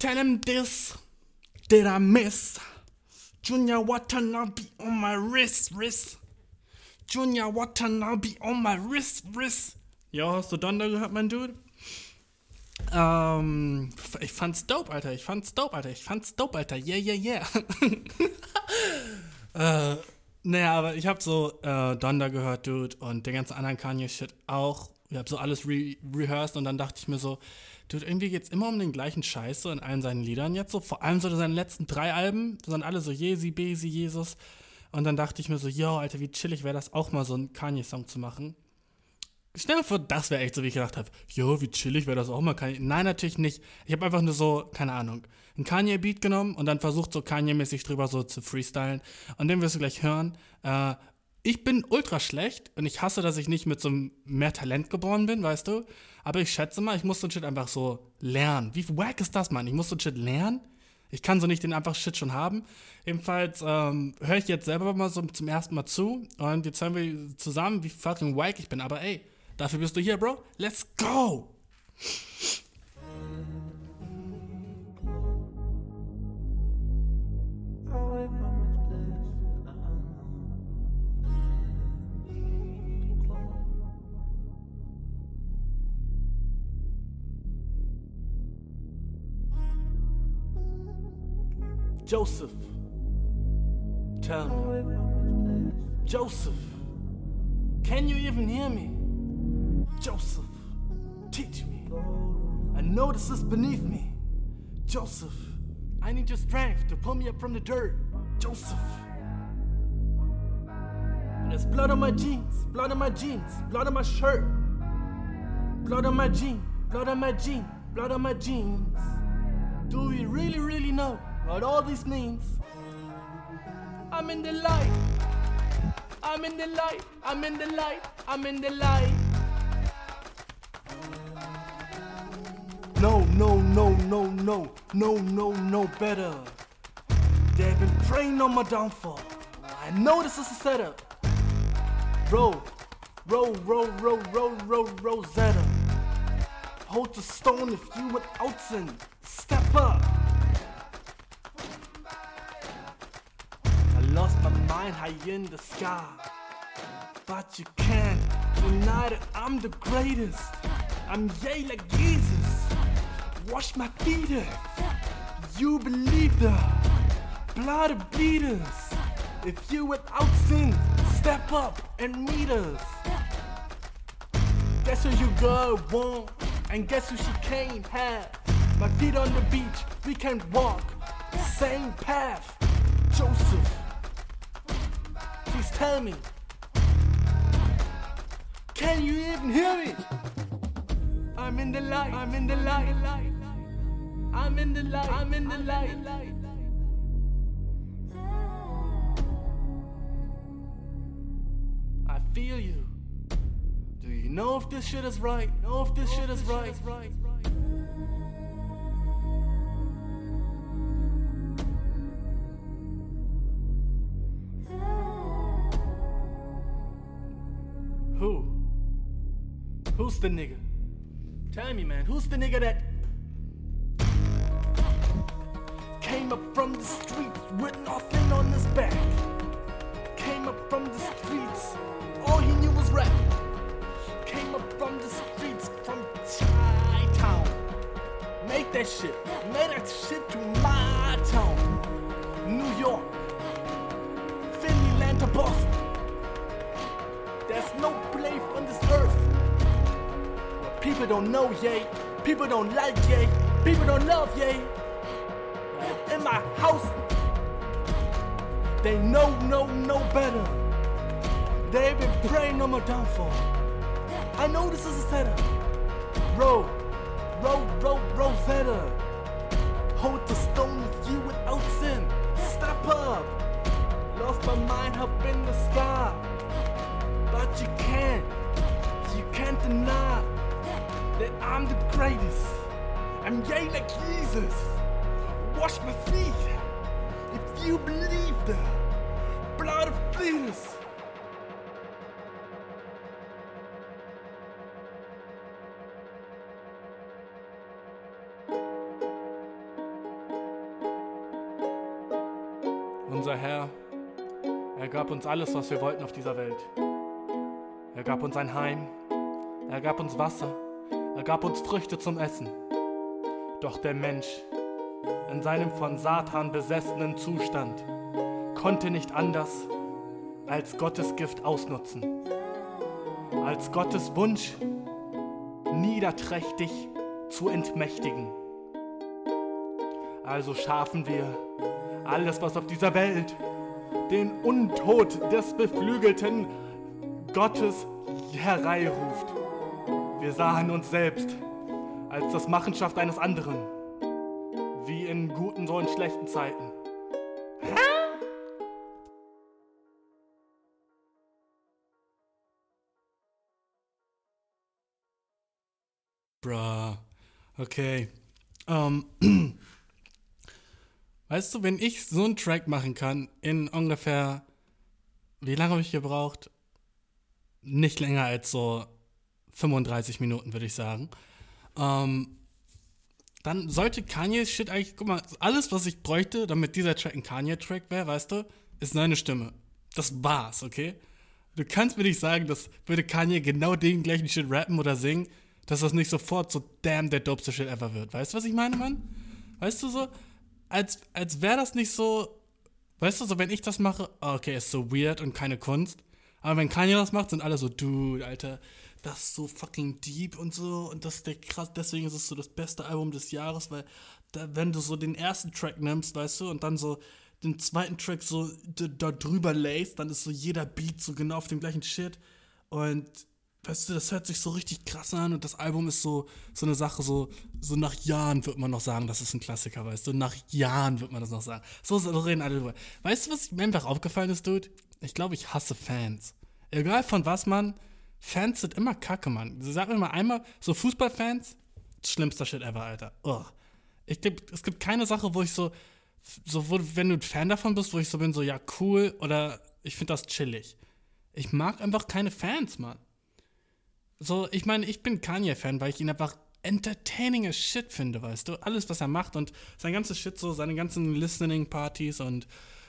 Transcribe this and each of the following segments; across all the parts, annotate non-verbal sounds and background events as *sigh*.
Tell him this. Did I miss? Junior Watanabe on my wrist, wrist. Junior Watanabe on my wrist, wrist. Ja, hast du Donner gehört, mein Dude? Ähm, ich fand's dope, Alter. Ich fand's dope, Alter. Ich fand's dope, Alter. Yeah, yeah, yeah. *laughs* äh, naja, aber ich hab so äh, Donda gehört, Dude, und den ganzen anderen Kanye-Shit auch. Ich hab so alles re rehearsed und dann dachte ich mir so, Dude, irgendwie geht's immer um den gleichen Scheiß so in allen seinen Liedern jetzt so. Vor allem so seine letzten drei Alben, sind alle so Jesi, Besi, Jesus. Und dann dachte ich mir so, yo, Alter, wie chillig wäre das auch mal so einen Kanye-Song zu machen. Stell dir vor, das wäre echt so, wie ich gedacht habe. Jo, wie chillig wäre das auch mal. Kanye. Nein, natürlich nicht. Ich habe einfach nur so, keine Ahnung, ein Kanye-Beat genommen und dann versucht, so Kanye-mäßig drüber so zu freestylen. Und den wirst du gleich hören. Äh, ich bin ultra schlecht und ich hasse, dass ich nicht mit so mehr Talent geboren bin, weißt du? Aber ich schätze mal, ich muss so ein Shit einfach so lernen. Wie wack ist das, Mann? Ich muss so ein Shit lernen? Ich kann so nicht den einfach Shit schon haben. Ebenfalls ähm, höre ich jetzt selber mal so zum ersten Mal zu und jetzt hören wir zusammen, wie fucking wack ich bin. Aber ey, Dafür bist du hier, Bro. Let's go! Joseph, tell me, Joseph, can you even hear me? Joseph, teach me. I know this is beneath me. Joseph, I need your strength to pull me up from the dirt. Joseph. and There's blood on my jeans, blood on my jeans, blood on my shirt. Blood on my jeans, blood on my jeans, blood on my jeans. Do we really, really know what all this means? I'm in the light. I'm in the light. I'm in the light. I'm in the light. No, no, no, no, no, no, no, no better. They've been praying on my downfall. I know this is a setup. Roll, roll, roll, roll, roll, roll, Rosetta. Hold the stone if you without sin. Step up. Lost my mind high in the sky. But you can't deny that I'm the greatest. I'm yay like Jesus wash my feet. You believe the blood of bleeders. If you without sin, step up and meet us. Guess who you girl want, and guess who she can't have. My feet on the beach, we can walk the same path. Joseph, tell me, can you even hear me? I'm in the light, I'm in the light. I'm in the light. I'm in the light. I feel you. Do you know if this shit is right? Know if this shit is right? The nigga? Tell me, man. Who's the nigga that Came up from the streets with nothing on his back. Came up from the streets, all he knew was rap. Came up from the streets from Chi-Town. Make that shit, made that shit to my town. New York, Philly, Atlanta, Boston. There's no place on this earth people don't know, yay. People don't like, yay. People don't love, yay in my house. They know, know, know better. They've been praying on my downfall. I know this is a setup. Row, row, row, Rosetta. Hold the stone with you without sin. Step up. Lost my mind up in the sky. But you can't, you can't deny that I'm the greatest. I'm gay like Jesus. Wash my feet. If you believe the blood of Jesus. Unser Herr, er gab uns alles, was wir wollten auf dieser Welt. Er gab uns ein Heim, er gab uns Wasser, er gab uns Früchte zum Essen. Doch der Mensch, in seinem von Satan besessenen Zustand, konnte nicht anders als Gottes Gift ausnutzen. Als Gottes Wunsch, niederträchtig zu entmächtigen. Also schaffen wir alles, was auf dieser Welt den Untod des beflügelten Gottes hereiruft. Wir sahen uns selbst als das Machenschaft eines anderen, wie in guten so in schlechten Zeiten. Bruh. Okay. Um, *clears throat* weißt du, wenn ich so einen Track machen kann, in ungefähr, wie lange habe ich gebraucht? Nicht länger als so 35 Minuten, würde ich sagen. Um, dann sollte Kanye Shit eigentlich, guck mal, alles, was ich bräuchte, damit dieser Track ein Kanye-Track wäre, weißt du, ist seine Stimme. Das war's, okay? Du kannst mir nicht sagen, dass würde Kanye genau den gleichen Shit rappen oder singen, dass das nicht sofort so damn der dopeste Shit ever wird. Weißt du, was ich meine, Mann? Weißt du so, als, als wäre das nicht so, weißt du, so wenn ich das mache, okay, ist so weird und keine Kunst. Aber wenn Kanye das macht, sind alle so, dude, Alter, das ist so fucking deep und so und das ist der krass, deswegen ist es so das beste Album des Jahres, weil da, wenn du so den ersten Track nimmst, weißt du, und dann so den zweiten Track so da drüber lässt, dann ist so jeder Beat so genau auf dem gleichen Shit und weißt du, das hört sich so richtig krass an und das Album ist so, so eine Sache, so, so nach Jahren wird man noch sagen, das ist ein Klassiker, weißt du, nach Jahren wird man das noch sagen. So, so reden alle drüber. Weißt du, was mir einfach aufgefallen ist, Dude? Ich glaube, ich hasse Fans. Egal von was man, Fans sind immer kacke, Mann. Sag mir mal einmal, so Fußballfans, schlimmster Shit ever, Alter. Ugh. Ich glaube, es gibt keine Sache, wo ich so, so wo, wenn du ein Fan davon bist, wo ich so bin, so, ja, cool oder ich finde das chillig. Ich mag einfach keine Fans, Mann. So, ich meine, ich bin Kanye-Fan, weil ich ihn einfach entertaining as shit finde, weißt du? Alles, was er macht und sein ganzes Shit, so seine ganzen Listening-Partys und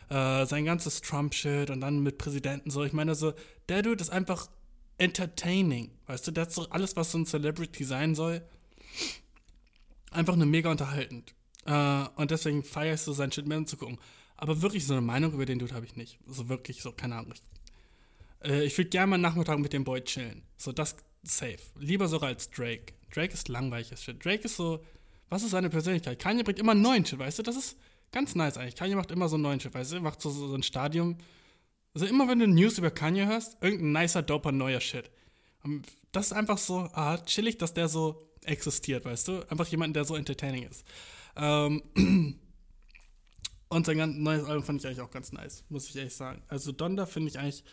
äh, sein ganzes Trump-Shit und dann mit Präsidenten so. Ich meine, so, der Dude ist einfach entertaining, weißt du? Der hat so alles, was so ein Celebrity sein soll, einfach nur mega unterhaltend. Äh, und deswegen feiere ich so sein Shit mehr zu gucken. Aber wirklich so eine Meinung über den Dude habe ich nicht. So wirklich, so, keine Ahnung. Äh, ich würde gerne mal einen Nachmittag mit dem Boy chillen. So, das safe. Lieber sogar als Drake. Drake ist langweiliges Shit. Drake ist so, was ist seine Persönlichkeit? Kanye bringt immer neuen Shit, weißt du? Das ist ganz nice eigentlich. Kanye macht immer so einen neuen Shit, weißt du? Macht so, so, so ein Stadium. Also immer wenn du News über Kanye hörst, irgendein nicer, doper, neuer Shit. Und das ist einfach so, ah, chillig, dass der so existiert, weißt du? Einfach jemand, der so entertaining ist. Ähm, *clears throat* und sein ganz neues Album fand ich eigentlich auch ganz nice, muss ich ehrlich sagen. Also Donda finde ich eigentlich,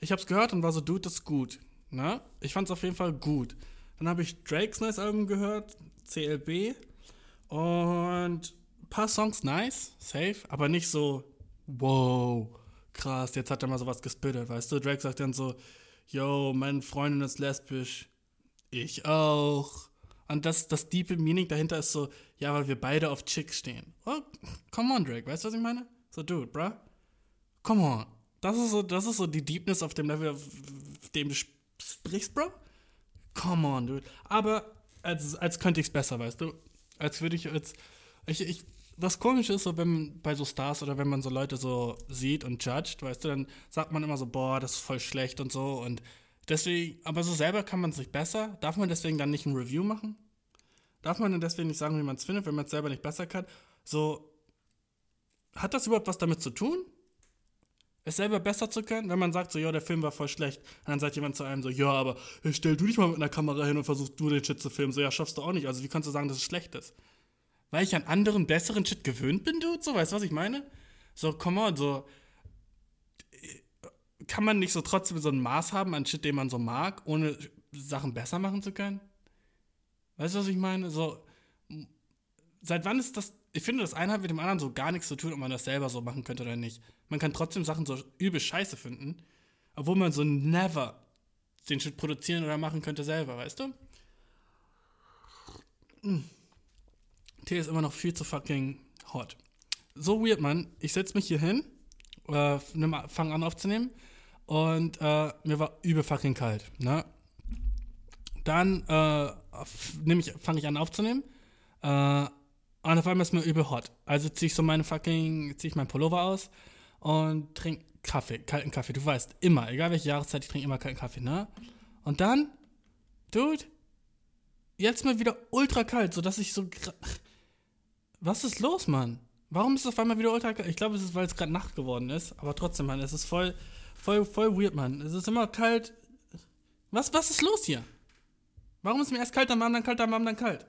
ich hab's gehört und war so, dude, das ist gut. Ne? Ich fand es auf jeden Fall gut. Dann habe ich Drakes neues Album gehört, CLB. Und ein paar Songs nice, safe, aber nicht so, wow, krass, jetzt hat er mal sowas gespittet, weißt du? Drake sagt dann so, yo, meine Freundin ist lesbisch. Ich auch. Und das, das diepe Meaning dahinter ist so, ja, weil wir beide auf Chicks stehen. Oh, come on, Drake, weißt du, was ich meine? So, dude, bruh. Come on. Das ist so, das ist so die Deepness auf dem Level, auf dem du sprichst, Bro? Come on, dude. Aber als, als könnte ich es besser, weißt du? Als würde ich als. Ich, ich, das Komische ist so, wenn bei so Stars oder wenn man so Leute so sieht und judgt, weißt du, dann sagt man immer so, boah, das ist voll schlecht und so. Und deswegen, aber so selber kann man sich besser. Darf man deswegen dann nicht ein Review machen? Darf man dann deswegen nicht sagen, wie man es findet, wenn man es selber nicht besser kann? So, hat das überhaupt was damit zu tun? es selber besser zu können, wenn man sagt so, ja, der Film war voll schlecht. Und dann sagt jemand zu einem so, ja, aber stell du dich mal mit einer Kamera hin und versuchst du den Shit zu filmen. So, ja, schaffst du auch nicht. Also wie kannst du sagen, dass es schlecht ist? Weil ich an anderen, besseren Shit gewöhnt bin, Dude? So, weißt du, was ich meine? So, come on, so. Kann man nicht so trotzdem so ein Maß haben an Shit, den man so mag, ohne Sachen besser machen zu können? Weißt du, was ich meine? So, seit wann ist das ich finde, das eine hat mit dem anderen so gar nichts zu tun, ob man das selber so machen könnte oder nicht. Man kann trotzdem Sachen so übel scheiße finden, obwohl man so never den Shit produzieren oder machen könnte selber, weißt du? Mm. Tee ist immer noch viel zu fucking hot. So weird, Mann. Ich setze mich hier hin äh, fange an aufzunehmen und äh, mir war übel fucking kalt, ne? Dann äh, fange ich an aufzunehmen äh, und auf einmal ist mir übel hot. Also ziehe ich so meine fucking, ziehe ich meinen Pullover aus und trinke Kaffee, kalten Kaffee. Du weißt, immer, egal welche Jahreszeit, ich trinke immer kalten Kaffee, ne? Und dann, Dude, jetzt mal wieder ultra kalt, sodass ich so. Was ist los, Mann? Warum ist es auf einmal wieder ultra kalt? Ich glaube, es ist, weil es gerade Nacht geworden ist. Aber trotzdem, Mann, es ist voll, voll, voll weird, Mann. Es ist immer kalt. Was, was ist los hier? Warum ist mir erst kalt, dann warm, dann kalt, dann warm, dann kalt?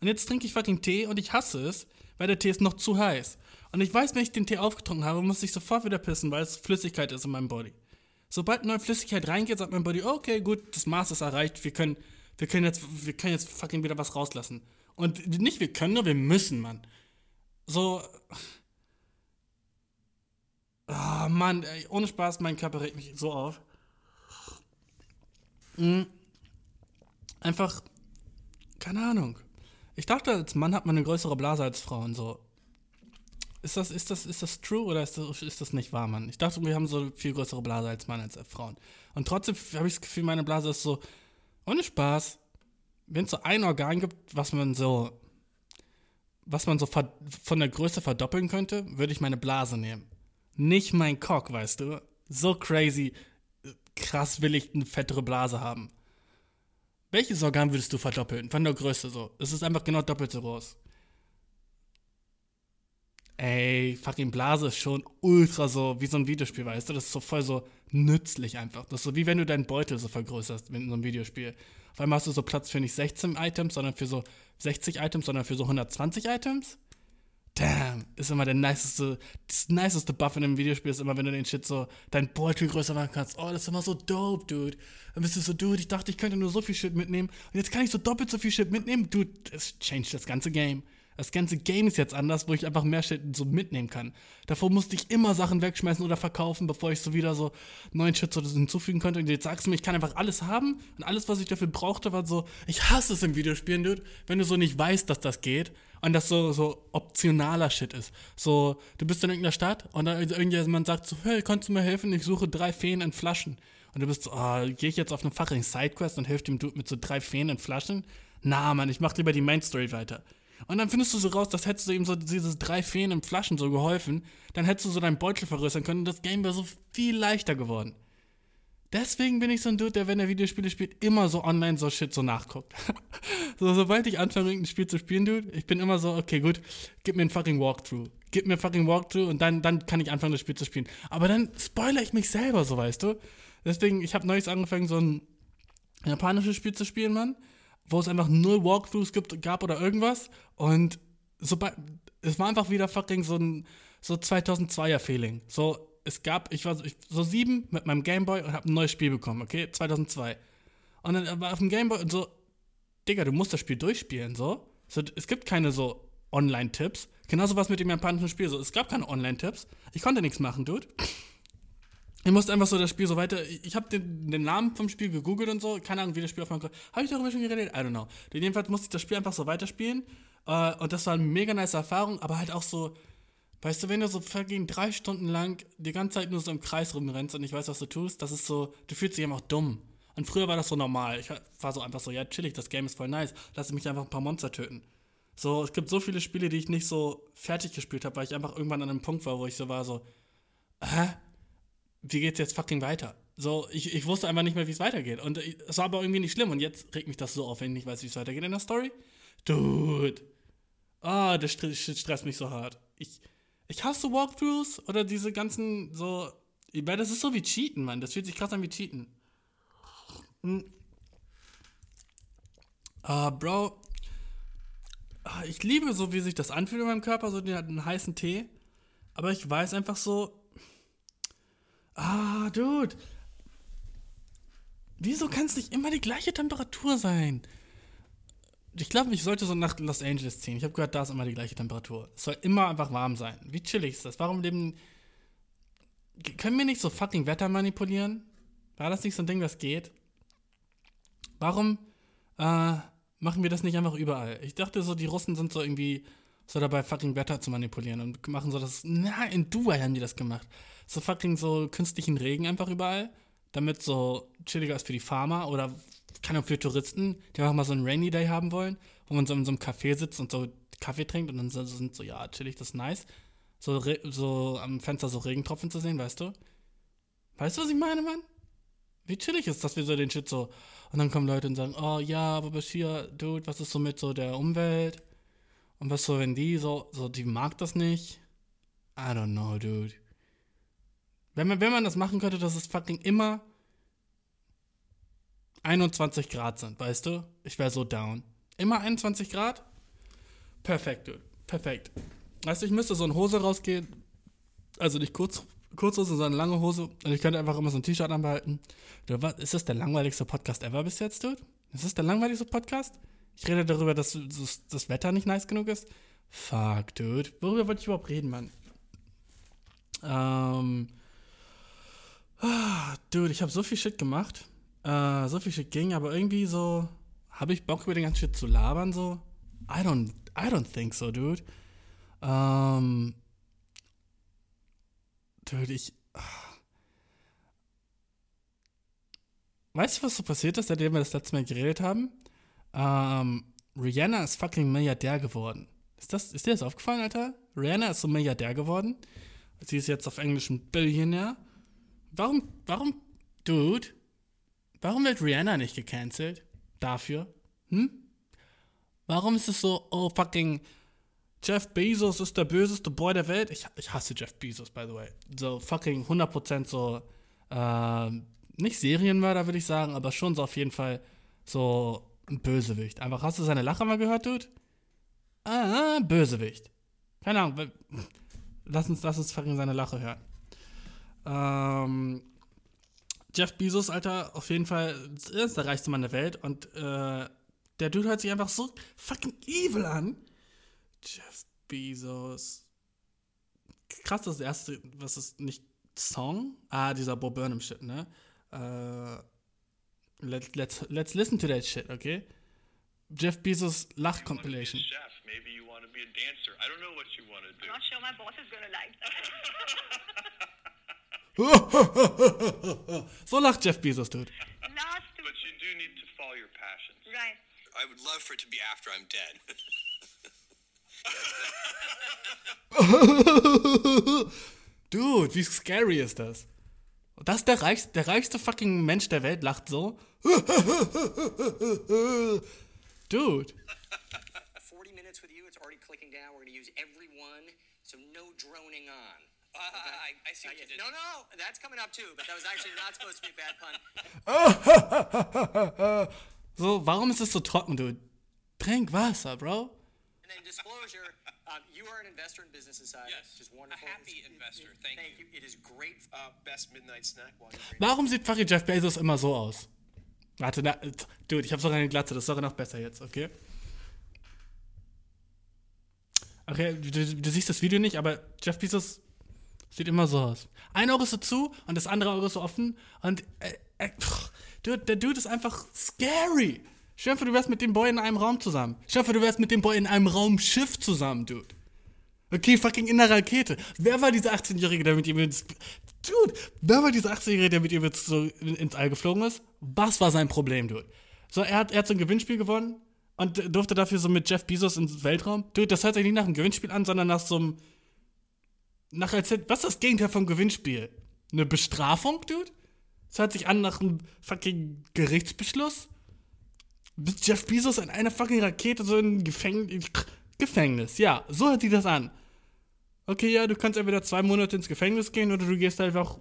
Und jetzt trinke ich fucking Tee und ich hasse es, weil der Tee ist noch zu heiß. Und ich weiß, wenn ich den Tee aufgetrunken habe, muss ich sofort wieder pissen, weil es Flüssigkeit ist in meinem Body. Sobald neue Flüssigkeit reingeht, sagt mein Body, okay, gut, das Maß ist erreicht, wir können, wir können jetzt, wir können jetzt fucking wieder was rauslassen. Und nicht wir können, nur wir müssen, Mann. So. Oh, Mann, ey, ohne Spaß, mein Körper regt mich so auf. Mhm. Einfach, keine Ahnung. Ich dachte, als Mann hat man eine größere Blase als Frauen, so. Ist das, ist das, ist das true oder ist das, ist das nicht wahr, Mann? Ich dachte, wir haben so viel größere Blase als Mann als Frauen. Und trotzdem habe ich das Gefühl, meine Blase ist so, ohne Spaß, wenn es so ein Organ gibt, was man so, was man so von der Größe verdoppeln könnte, würde ich meine Blase nehmen. Nicht mein Cock, weißt du? So crazy, krass will ich eine fettere Blase haben. Welches Organ würdest du verdoppeln? Von der Größe so. Es ist einfach genau doppelt so groß ey, fucking Blase ist schon ultra so wie so ein Videospiel, weißt du? Das ist so voll so nützlich einfach. Das ist so wie wenn du deinen Beutel so vergrößerst in so einem Videospiel. Auf einmal hast du so Platz für nicht 16 Items, sondern für so 60 Items, sondern für so 120 Items. Damn, ist immer der niceste, das niceste Buff in einem Videospiel ist immer, wenn du den Shit so, dein Beutel größer machen kannst. Oh, das ist immer so dope, dude. Dann bist du so, dude, ich dachte, ich könnte nur so viel Shit mitnehmen. Und jetzt kann ich so doppelt so viel Shit mitnehmen. Dude, es changed das ganze Game. Das ganze Game ist jetzt anders, wo ich einfach mehr Shit so mitnehmen kann. Davor musste ich immer Sachen wegschmeißen oder verkaufen, bevor ich so wieder so neuen Shit so hinzufügen konnte. Und jetzt sagst du mir, ich kann einfach alles haben. Und alles, was ich dafür brauchte, war so, ich hasse es im Videospielen, Dude, wenn du so nicht weißt, dass das geht. Und das so, so optionaler Shit ist. So, du bist in irgendeiner Stadt und dann irgendjemand sagt so, hey, kannst du mir helfen? Ich suche drei Feen in Flaschen. Und du bist so, oh, gehe ich jetzt auf eine fucking Sidequest und helfe dem Dude mit so drei Feen in Flaschen? Na, Mann, ich mach lieber die Main Story weiter. Und dann findest du so raus, dass hättest du ihm so diese drei Feen in Flaschen so geholfen, dann hättest du so deinen Beutel vergrößern können und das Game wäre so viel leichter geworden. Deswegen bin ich so ein Dude, der, wenn er Videospiele spielt, immer so online so Shit so nachguckt. *laughs* so, sobald ich anfange, irgendein Spiel zu spielen, Dude, ich bin immer so, okay, gut, gib mir ein fucking Walkthrough. Gib mir ein fucking Walkthrough und dann, dann kann ich anfangen, das Spiel zu spielen. Aber dann spoilere ich mich selber, so weißt du. Deswegen, ich habe neulich angefangen, so ein japanisches Spiel zu spielen, Mann wo es einfach null Walkthroughs gibt, gab oder irgendwas. Und sobald, es war einfach wieder fucking so ein so 2002er Feeling. So, es gab, ich war so, ich, so sieben mit meinem Gameboy und habe ein neues Spiel bekommen, okay? 2002. Und dann war auf dem Gameboy und so, Digga, du musst das Spiel durchspielen, so. so es gibt keine so Online-Tipps. Genauso was mit dem japanischen Spiel, so. Es gab keine Online-Tipps. Ich konnte nichts machen, Dude. Ich musste einfach so das Spiel so weiter. Ich habe den, den, Namen vom Spiel gegoogelt und so. Keine Ahnung, wie das Spiel auf meinem Habe ich darüber schon geredet? I don't know. Jedenfalls musste ich das Spiel einfach so weiterspielen. Uh, und das war eine mega nice Erfahrung, aber halt auch so. Weißt du, wenn du so fucking drei Stunden lang die ganze Zeit nur so im Kreis rumrennst und nicht weißt, was du tust, das ist so. Du fühlst dich einfach dumm. Und früher war das so normal. Ich war so einfach so, ja, chillig, das Game ist voll nice. Lass mich einfach ein paar Monster töten. So, es gibt so viele Spiele, die ich nicht so fertig gespielt habe, weil ich einfach irgendwann an einem Punkt war, wo ich so war, so, hä? Wie geht's jetzt fucking weiter? So, ich, ich wusste einfach nicht mehr, wie es weitergeht. Und es war aber irgendwie nicht schlimm. Und jetzt regt mich das so auf, wenn ich nicht weiß, wie es weitergeht in der Story. Dude. Ah, oh, das stresst mich so hart. Ich, ich hasse Walkthroughs oder diese ganzen so. Weil das ist so wie Cheaten, Mann. Das fühlt sich krass an wie Cheaten. Hm. Ah, Bro. Ah, ich liebe so, wie sich das anfühlt in meinem Körper, so den, einen heißen Tee. Aber ich weiß einfach so, Ah, Dude. Wieso kann es nicht immer die gleiche Temperatur sein? Ich glaube, ich sollte so nach Los Angeles ziehen. Ich habe gehört, da ist immer die gleiche Temperatur. Es soll immer einfach warm sein. Wie chillig ist das? Warum leben. Können wir nicht so fucking Wetter manipulieren? War das nicht so ein Ding, das geht? Warum äh, machen wir das nicht einfach überall? Ich dachte so, die Russen sind so irgendwie so dabei fucking Wetter zu manipulieren und machen so das. Na, in Dubai haben die das gemacht. So fucking so künstlichen Regen einfach überall, damit so chilliger ist für die Farmer oder keine Ahnung, für Touristen, die einfach mal so einen Rainy Day haben wollen, wo man so in so einem Café sitzt und so Kaffee trinkt und dann so, sind so, ja, chillig, das ist nice. So, so am Fenster so Regentropfen zu sehen, weißt du? Weißt du, was ich meine, Mann? Wie chillig ist, dass wir so den Shit so. Und dann kommen Leute und sagen, oh ja, aber Bashir, Dude, was ist so mit so der Umwelt? Und was so, wenn die so, so, die mag das nicht? I don't know, dude. Wenn man, wenn man das machen könnte, dass es fucking immer 21 Grad sind, weißt du? Ich wäre so down. Immer 21 Grad? Perfekt, dude. Perfekt. Weißt du, ich müsste so in Hose rausgehen. Also nicht kurz, Kurzhose, sondern lange Hose. Und ich könnte einfach immer so ein T-Shirt anbehalten. Ist das der langweiligste Podcast ever bis jetzt, dude? Ist das der langweiligste Podcast? Ich rede darüber, dass das Wetter nicht nice genug ist. Fuck, dude. Worüber wollte ich überhaupt reden, Mann? Ähm. Dude, ich habe so viel Shit gemacht. Äh, so viel Shit ging, aber irgendwie so. Habe ich Bock über den ganzen Shit zu labern, so? I don't, I don't think so, dude. Ähm. Dude, ich. Weißt du, was so passiert ist, seitdem wir das letzte Mal geredet haben? Ähm, Rihanna ist fucking Milliardär geworden. Ist, das, ist dir das aufgefallen, Alter? Rihanna ist so Milliardär geworden. Sie ist jetzt auf Englisch ein Billionär. Warum, warum, Dude, warum wird Rihanna nicht gecancelt? Dafür? Hm? Warum ist es so, oh fucking, Jeff Bezos ist der böseste Boy der Welt? Ich, ich hasse Jeff Bezos, by the way. So fucking 100% so, äh, nicht Serienmörder, würde ich sagen, aber schon so auf jeden Fall so ein Bösewicht. Einfach, hast du seine Lache mal gehört, Dude? Ah, Bösewicht. Keine Ahnung, lass uns, lass uns fucking seine Lache hören. Ähm, Jeff Bezos, Alter, auf jeden Fall ist der reichste Mann der Welt und äh, der Dude hört sich einfach so fucking evil an. Jeff Bezos. Krass, das erste, was ist nicht Song? Ah, dieser Bob Burnham Shit, ne? Äh, let, let's, let's listen to that shit, okay? Jeff Bezos Lach Compilation. Chef, maybe you want to be a dancer. I don't know what you want to do. I'm not sure my boss is gonna like that. *laughs* *laughs* so lacht Jeff Bezos, dude. Not but you do need to follow your passions. Right. I would love for it to be after I'm dead. *laughs* Dude, wie scary ist das? Das ist der reichste, der reichste fucking Mensch der Welt, lacht so. Dude. 40 minutes with you, it's already clicking down. We're gonna use every one, so no droning on. Uh, I, I see what you did. No, no, that's coming up too, but that was actually not supposed to be a bad pun. *laughs* so, warum ist es so trocken, dude? Trink Wasser, bro. And then disclosure, um, you are an investor in Business Insider. Yes. Is wonderful. A happy investor. Thank, thank you. you. It is great. Uh, best midnight snack. Warum sieht fucking Jeff Bezos immer so aus? Warte, na, dude, ich habe sogar eine Glatze. Das ist sogar noch besser jetzt, okay? Okay, du, du, siehst das Video nicht, aber Jeff Bezos sieht immer so aus. Ein Auge ist so zu und das andere Auge ist so offen und äh, äh, dude, der Dude ist einfach scary. Dir vor, du wärst mit dem Boy in einem Raum zusammen. Dir vor, du wärst mit dem Boy in einem Raumschiff zusammen, Dude. Okay, fucking in der Rakete. Wer war dieser 18-Jährige, der mit ihm ins. Dude, wer war dieser 18-Jährige, der mit ihm jetzt so ins All geflogen ist? Was war sein Problem, Dude? So, er hat, er hat so ein Gewinnspiel gewonnen und durfte dafür so mit Jeff Bezos ins Weltraum. Dude, das hört sich nicht nach einem Gewinnspiel an, sondern nach so einem. Nach als Was ist das Gegenteil vom Gewinnspiel? Eine Bestrafung, Dude? Das hört sich an nach einem fucking Gerichtsbeschluss? Jeff Bezos in einer fucking Rakete so in Gefängnis. Gefängnis, ja, so hört sich das an. Okay, ja, du kannst entweder zwei Monate ins Gefängnis gehen oder du gehst einfach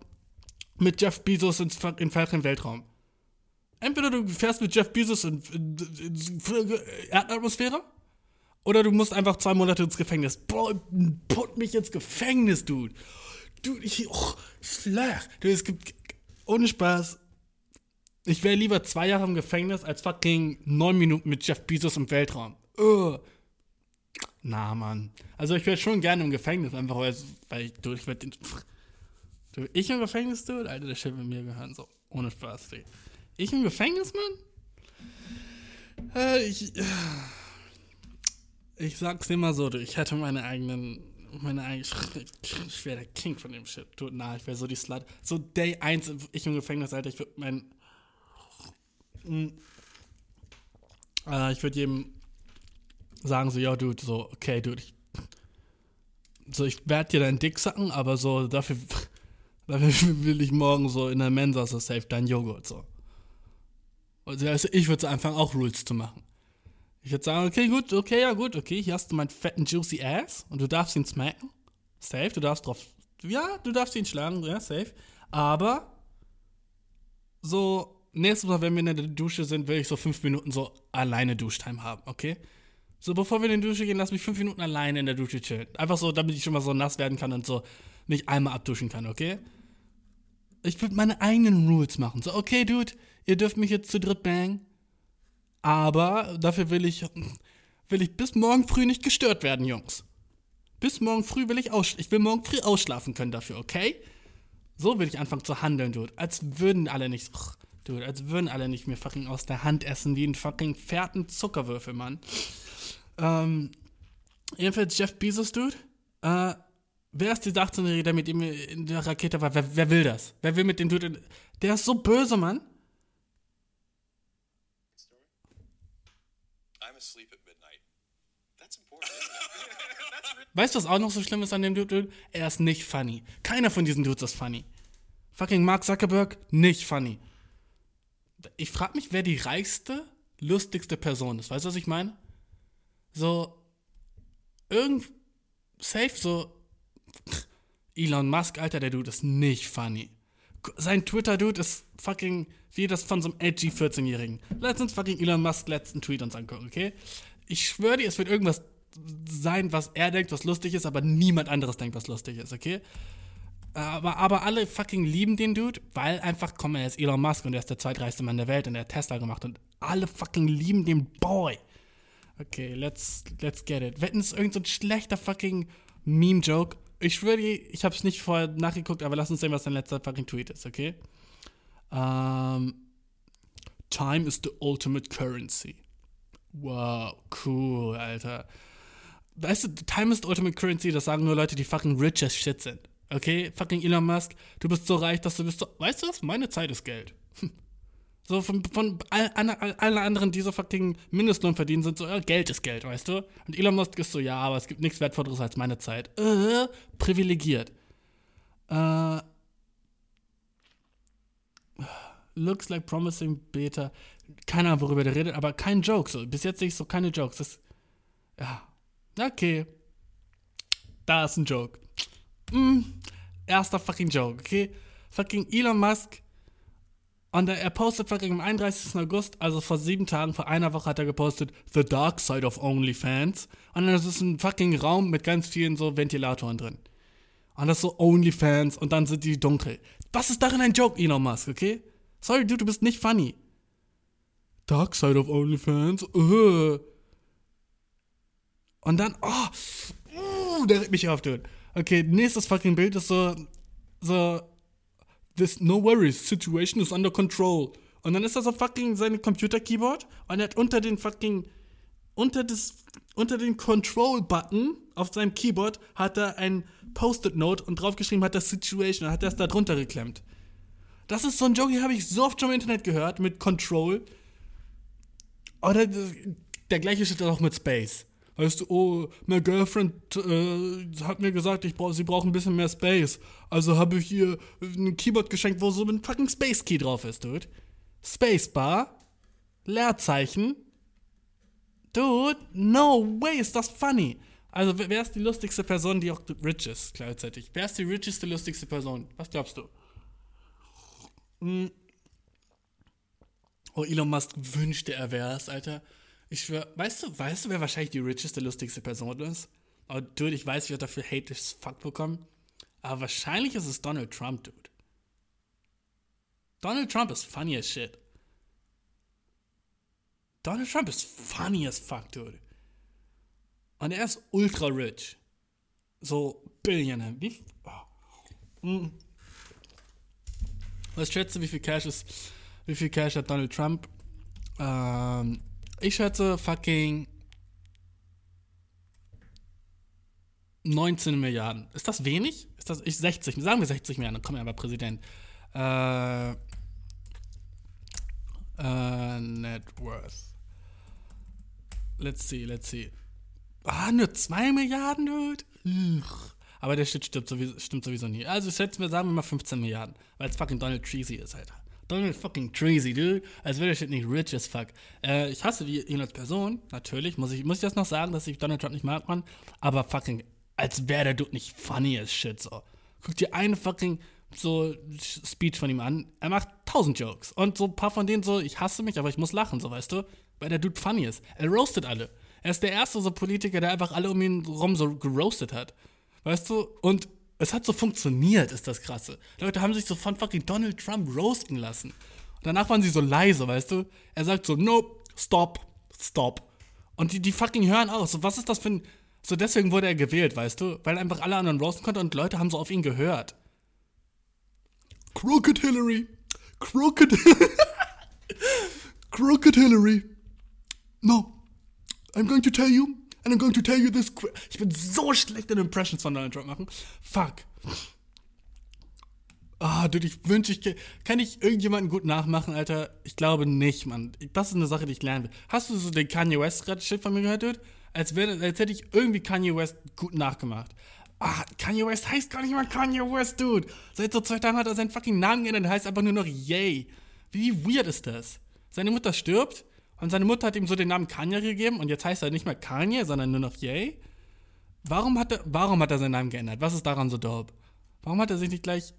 mit Jeff Bezos ins in falschen Weltraum. Entweder du fährst mit Jeff Bezos in, in, in, in Erdatmosphäre oder du musst einfach zwei Monate ins Gefängnis. Bro, put mich ins Gefängnis, Dude. Dude, ich. Oh, Schlag. Dude, es gibt. Ohne Spaß. Ich wäre lieber zwei Jahre im Gefängnis als fucking neun Minuten mit Jeff Bezos im Weltraum. Uh. Na, Mann. Also ich wäre schon gerne im Gefängnis, einfach weil, weil ich, du, ich werde den. Du, ich im Gefängnis, du? Alter, der Chef mit mir gehören, so. Ohne Spaß, ey. Ich im Gefängnis, Mann? Äh, ich. Ich sag's dir mal so, ich hätte meine eigenen, meine eigenen, ich wäre der King von dem Shit. Tut nah, ich wäre so die Slut. So Day 1, ich im Gefängnis, Alter, ich würde mein, äh, ich würde jedem sagen so, ja, Dude, so, okay, Dude, ich, so, ich werde dir deinen Dick sacken, aber so, dafür, *laughs* dafür will ich morgen so in der Mensa so safe dein Joghurt, so. Also ich würde anfangen, auch Rules zu machen. Ich würde sagen, okay, gut, okay, ja, gut, okay, hier hast du meinen fetten juicy Ass und du darfst ihn smacken. Safe, du darfst drauf, ja, du darfst ihn schlagen, ja, safe. Aber, so, nächstes Mal, wenn wir in der Dusche sind, will ich so fünf Minuten so alleine Duschtime haben, okay? So, bevor wir in die Dusche gehen, lass mich fünf Minuten alleine in der Dusche chillen. Einfach so, damit ich schon mal so nass werden kann und so mich einmal abduschen kann, okay? Ich würde meine eigenen Rules machen. So, okay, Dude, ihr dürft mich jetzt zu dritt bangen. Aber dafür will ich, will ich bis morgen früh nicht gestört werden, Jungs. Bis morgen früh will ich aus, ich will morgen früh ausschlafen können dafür, okay? So will ich anfangen zu handeln, Dude. Als würden alle nicht, ach, Dude, als würden alle nicht mir fucking aus der Hand essen wie ein fucking ferten Zuckerwürfel, Mann. Ähm, jedenfalls Jeff Bezos, Dude. Äh, wer ist dieser 18-Jährige, der mit ihm in der Rakete war? Wer, wer will das? Wer will mit dem Dude? Der ist so böse, Mann. *laughs* Weißt du, was auch noch so schlimm ist an dem Dude? Er ist nicht funny. Keiner von diesen Dudes ist funny. Fucking Mark Zuckerberg, nicht funny. Ich frag mich, wer die reichste, lustigste Person ist. Weißt du, was ich meine? So, irgend, safe, so, Elon Musk, Alter, der Dude ist nicht funny. Sein Twitter-Dude ist fucking wie das von so einem edgy 14-Jährigen. Letztens fucking Elon Musk letzten Tweet uns angucken, okay? Ich schwöre dir, es wird irgendwas sein, was er denkt, was lustig ist, aber niemand anderes denkt, was lustig ist, okay? Aber, aber alle fucking lieben den Dude, weil einfach, komm, er ist Elon Musk und er ist der zweitreichste Mann der Welt und er hat Tesla gemacht und alle fucking lieben den Boy. Okay, let's, let's get it. Wetten, ist irgend so schlechter fucking Meme-Joke. Ich dir, ich hab's nicht vorher nachgeguckt, aber lass uns sehen, was dein letzter fucking Tweet ist, okay? Um, ähm, time is the ultimate currency. Wow, cool, Alter weißt du, Time is the ultimate currency, das sagen nur Leute, die fucking rich as shit sind. Okay, fucking Elon Musk, du bist so reich, dass du bist so, weißt du was? Meine Zeit ist Geld. *laughs* So von, von allen all anderen, die so fucking Mindestlohn verdienen, sind so, ja, Geld ist Geld, weißt du? Und Elon Musk ist so, ja, aber es gibt nichts Wertvolleres als meine Zeit. Äh, privilegiert. Äh, looks like promising Beta. Keine Ahnung, worüber der redet, aber kein Joke. So. Bis jetzt sehe ich so keine Jokes. Das, ja, Okay. Da ist ein Joke. Mm, erster fucking Joke, okay? Fucking Elon Musk. Und er postet fucking am 31. August, also vor sieben Tagen, vor einer Woche hat er gepostet, The Dark Side of OnlyFans. Und dann ist es ein fucking Raum mit ganz vielen so Ventilatoren drin. Und das ist so OnlyFans und dann sind die dunkel. Was ist darin ein Joke, Elon Musk, okay? Sorry, dude, du bist nicht funny. Dark Side of OnlyFans? Uh. Und dann, oh, uh, der regt mich auf, dude. Okay, nächstes fucking Bild ist so, so, this no worries, situation is under control. Und dann ist das so fucking sein Computer-Keyboard und er hat unter den fucking, unter das, unter den Control-Button auf seinem Keyboard hat er ein Post-it-Note und draufgeschrieben hat er Situation und hat es da drunter geklemmt. Das ist so ein Joke, den habe ich so oft schon im Internet gehört mit Control. Oder der gleiche steht auch mit Space. Weißt du, oh, my girlfriend äh, hat mir gesagt, ich brauch, sie braucht ein bisschen mehr Space. Also habe ich ihr ein Keyboard geschenkt, wo so ein fucking Space Key drauf ist, dude. Spacebar, Leerzeichen. Dude, no way, ist das funny. Also, wer ist die lustigste Person, die auch rich ist, gleichzeitig? Wer ist die richeste, lustigste Person? Was glaubst du? Hm. Oh, Elon Musk wünschte, er wär's, Alter. Ich schwör, weißt du, weißt du, wer wahrscheinlich die richeste, lustigste Person ist? Aber dude, ich weiß, ich werde dafür Hate as fuck bekommen. Aber wahrscheinlich ist es Donald Trump, dude. Donald Trump ist funny as shit. Donald Trump ist funny as fuck, dude. Und er ist ultra rich. So Billionaire. Wie, oh. hm. Was schätzt du, wie viel Cash ist, wie viel Cash hat Donald Trump? Ähm, ich schätze fucking 19 Milliarden. Ist das wenig? Ist das ich, 60? Sagen wir 60 Milliarden, kommt er aber Präsident. Äh, äh, Net Worth. Let's see, let's see. Ah, nur 2 Milliarden, dude? Ugh. Aber der Shit stimmt sowieso, stimmt sowieso nie. Also ich schätze, wir sagen wir mal 15 Milliarden. Weil es fucking Donald Treasy ist, Alter. Donald fucking Treasy, dude. Als wäre der Shit nicht rich as fuck. Äh, ich hasse ihn als Person, natürlich. Muss ich, muss ich das noch sagen, dass ich Donald Trump nicht mag, Mann. Aber fucking, als wäre der Dude nicht funny as shit, so. Guck dir eine fucking so Speech von ihm an. Er macht tausend Jokes. Und so ein paar von denen so, ich hasse mich, aber ich muss lachen, so, weißt du? Weil der Dude funny ist. Er roastet alle. Er ist der erste so Politiker, der einfach alle um ihn rum so geroastet hat. Weißt du? Und es hat so funktioniert, ist das krasse. Leute haben sich so von fucking Donald Trump roasten lassen. Und danach waren sie so leise, weißt du? Er sagt so, nope, stop, stop. Und die, die fucking hören auch. So, was ist das für ein. So, deswegen wurde er gewählt, weißt du? Weil er einfach alle anderen roasten konnte und Leute haben so auf ihn gehört. Crooked Hillary. Crooked *laughs* Crooked Hillary. No. I'm going to tell you And I'm going to tell you this. Ich bin so schlecht in Impressions von Donald Trump machen. Fuck. Ah, oh, dude, ich wünsche, ich kann ich irgendjemanden gut nachmachen, Alter? Ich glaube nicht, Mann. Das ist eine Sache, die ich lernen will. Hast du so den Kanye West gerade Shit von mir gehört, dude? Als, wär, als hätte ich irgendwie Kanye West gut nachgemacht. Ah, Kanye West heißt gar nicht mal Kanye West, dude. Seit so zwei Tagen hat er seinen fucking Namen geändert, heißt einfach nur noch Yay. Wie weird ist das? Seine Mutter stirbt und seine Mutter hat ihm so den Namen Kanye gegeben und jetzt heißt er nicht mehr Kanye, sondern nur noch Ye. Warum hat er, warum hat er seinen Namen geändert? Was ist daran so dope? Warum hat er sich nicht gleich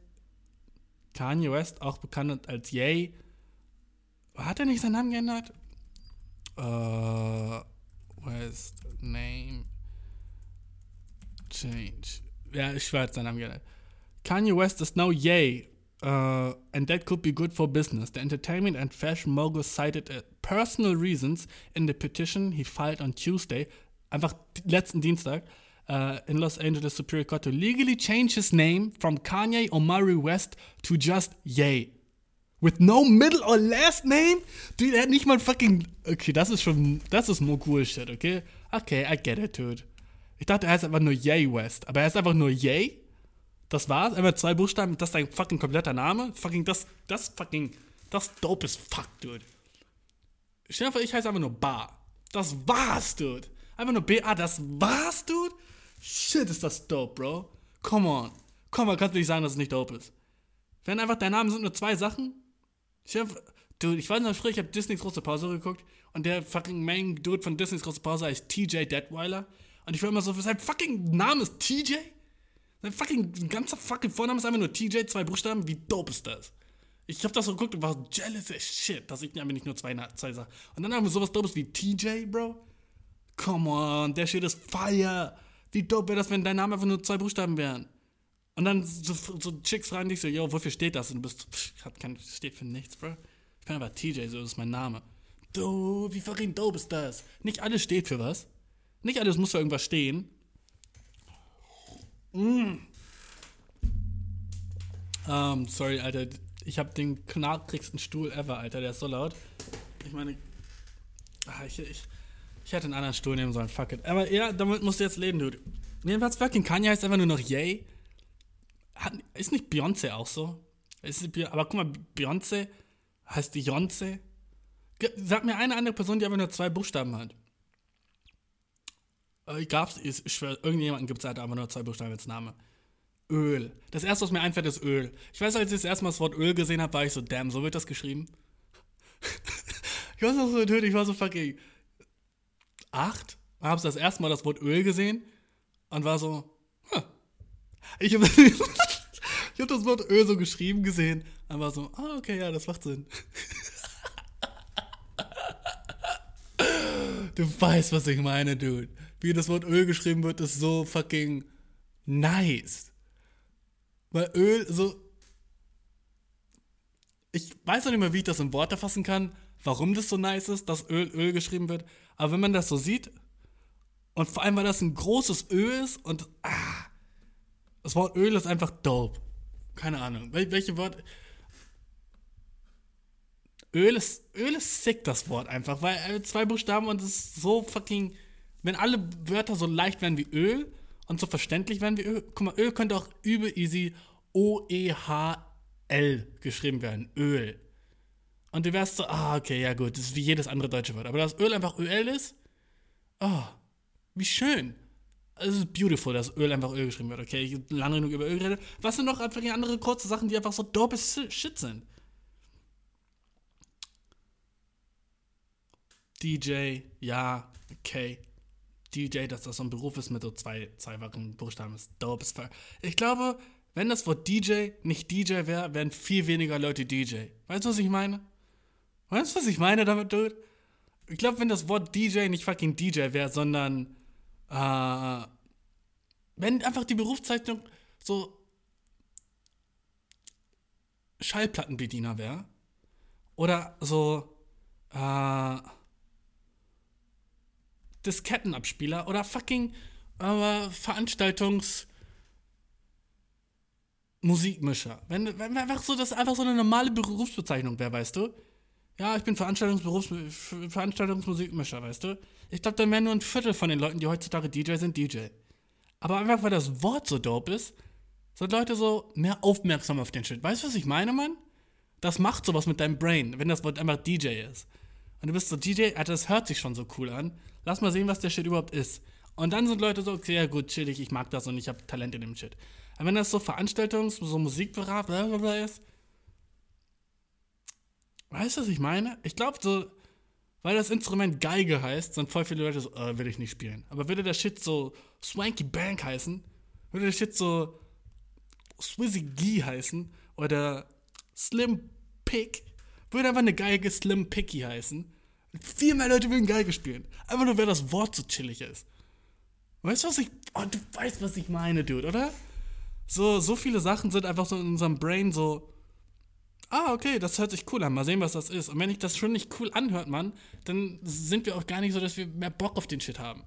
Kanye West, auch bekannt als Ye, hat er nicht seinen Namen geändert? Uh, West Name Change. Ja, ich schwör, seinen Namen geändert. Kanye West is now Ye Uh, and that could be good for business. The entertainment and fashion mogul cited uh, personal reasons in the petition he filed on Tuesday, einfach letzten Dienstag, uh, in Los Angeles Superior Court to legally change his name from Kanye Omari West to just Ye. With no middle or last name? Dude, er hat nicht mal fucking. Okay, das ist schon. Das ist mogul Shit, okay? Okay, I get it, dude. Ich dachte, er heißt einfach nur Ye West. Aber er ist einfach nur Ye? Das war's. Einfach zwei Buchstaben, das ist dein fucking kompletter Name. Fucking, das, das fucking, das dope is fuck, dude. Stell dir vor, ich heiße einfach nur Bar. Das war's, dude. Einfach nur B-A, das war's, dude? Shit, ist das dope, bro. Come on. Come on, kannst du nicht sagen, dass es nicht dope ist. Wenn einfach dein Name sind nur zwei Sachen. Dude, ich weiß noch früher, ich habe Disneys große Pause geguckt und der fucking Main Dude von Disneys große Pause heißt TJ Detweiler. Und ich war immer so, sein fucking Name ist TJ? Sein fucking ganzer fucking Vorname ist einfach nur TJ, zwei Buchstaben. Wie dope ist das? Ich hab das so geguckt und war jealous as shit, dass ich einfach nicht nur zwei, zwei Sachen. Und dann haben wir sowas Dopes wie TJ, Bro. Come on, der Shit ist fire. Wie dope wäre das, wenn dein Name einfach nur zwei Buchstaben wären? Und dann so, so Chicks fragen dich so, yo, wofür steht das? Und du bist, pff, hat kein, steht für nichts, Bro. Ich bin einfach TJ, so ist mein Name. Du, wie fucking dope ist das? Nicht alles steht für was. Nicht alles muss für irgendwas stehen. Mm. Um, sorry, Alter. Ich habe den knarrigsten Stuhl ever, Alter. Der ist so laut. Ich meine, ach, ich, ich, ich hätte einen anderen Stuhl nehmen sollen. Fuck it. Aber ja, damit musst du jetzt leben, Dude. Jedenfalls, fucking Kanye heißt einfach nur noch Yay. Hat, ist nicht Beyoncé auch so? Ist, aber guck mal, Beyoncé heißt Beyoncé. Sag mir eine andere Person, die einfach nur zwei Buchstaben hat. Äh, gab's, ich schwör, irgendjemanden gibt es halt aber nur zwei Buchstaben als Name. Öl. Das erste, was mir einfällt, ist Öl. Ich weiß, als ich das erste Mal das Wort Öl gesehen habe, war ich so, damn, so wird das geschrieben. *laughs* ich war so tödlich, ich war so fucking acht, habe das erste Mal das Wort Öl gesehen und war so, huh. ich habe *laughs* hab das Wort Öl so geschrieben gesehen und war so, ah, okay, ja, das macht Sinn. *laughs* du weißt, was ich meine, Dude wie das Wort Öl geschrieben wird, ist so fucking nice. Weil Öl so. Ich weiß noch nicht mehr, wie ich das in Worte fassen kann, warum das so nice ist, dass Öl Öl geschrieben wird. Aber wenn man das so sieht, und vor allem, weil das ein großes Öl ist und ah, das Wort Öl ist einfach dope. Keine Ahnung. Wel welche Wort. Öl ist, Öl ist sick, das Wort einfach, weil äh, zwei Buchstaben und es ist so fucking wenn alle Wörter so leicht wären wie Öl und so verständlich werden wie Öl. Guck mal, Öl könnte auch übel easy O-E-H-L geschrieben werden. Öl. Und du wärst so, ah, okay, ja gut, das ist wie jedes andere deutsche Wort. Aber dass Öl einfach Öl ist, oh, wie schön. Es ist beautiful, dass Öl einfach Öl geschrieben wird, okay? Ich habe lange genug über Öl geredet. Was sind noch einfach andere kurze Sachen, die einfach so dope Shit sind? DJ, ja, okay. DJ, dass das so ein Beruf ist mit so zwei, zweifachen Buchstaben, ist dope as Ich glaube, wenn das Wort DJ nicht DJ wäre, wären viel weniger Leute DJ. Weißt du, was ich meine? Weißt du, was ich meine damit, Dude? Ich glaube, wenn das Wort DJ nicht fucking DJ wäre, sondern äh, wenn einfach die Berufszeichnung so Schallplattenbediener wäre oder so äh, Diskettenabspieler oder fucking äh, Veranstaltungs Musikmischer. Wenn, wenn einfach so das einfach so eine normale Berufsbezeichnung wäre, weißt du? Ja, ich bin Veranstaltungsberufs Veranstaltungsmusikmischer, weißt du? Ich glaube, dann wären nur ein Viertel von den Leuten, die heutzutage DJ sind, DJ. Aber einfach, weil das Wort so dope ist, sind Leute so mehr aufmerksam auf den Shit. Weißt du, was ich meine, Mann? Das macht sowas mit deinem Brain, wenn das Wort einfach DJ ist. Und du bist so DJ, Alter, das hört sich schon so cool an. Lass mal sehen, was der Shit überhaupt ist. Und dann sind Leute so, okay, ja gut, chillig, ich mag das und ich habe Talent in dem Shit. Aber wenn das so Veranstaltungs-, so Musikberat, ist, weißt du, was ich meine? Ich glaube so, weil das Instrument Geige heißt, sind voll viele Leute so, äh, will ich nicht spielen. Aber würde der Shit so Swanky Bank heißen, würde der Shit so Swizzy Gee heißen oder Slim Pick, würde einfach eine Geige Slim Picky heißen. Viel mehr Leute würden Geige spielen. Einfach nur, weil das Wort so chillig ist. Weißt du, was ich. Oh, du weißt, was ich meine, Dude, oder? So, so viele Sachen sind einfach so in unserem Brain so. Ah, okay, das hört sich cool an. Mal sehen, was das ist. Und wenn ich das schon nicht cool anhört, Mann, dann sind wir auch gar nicht so, dass wir mehr Bock auf den Shit haben.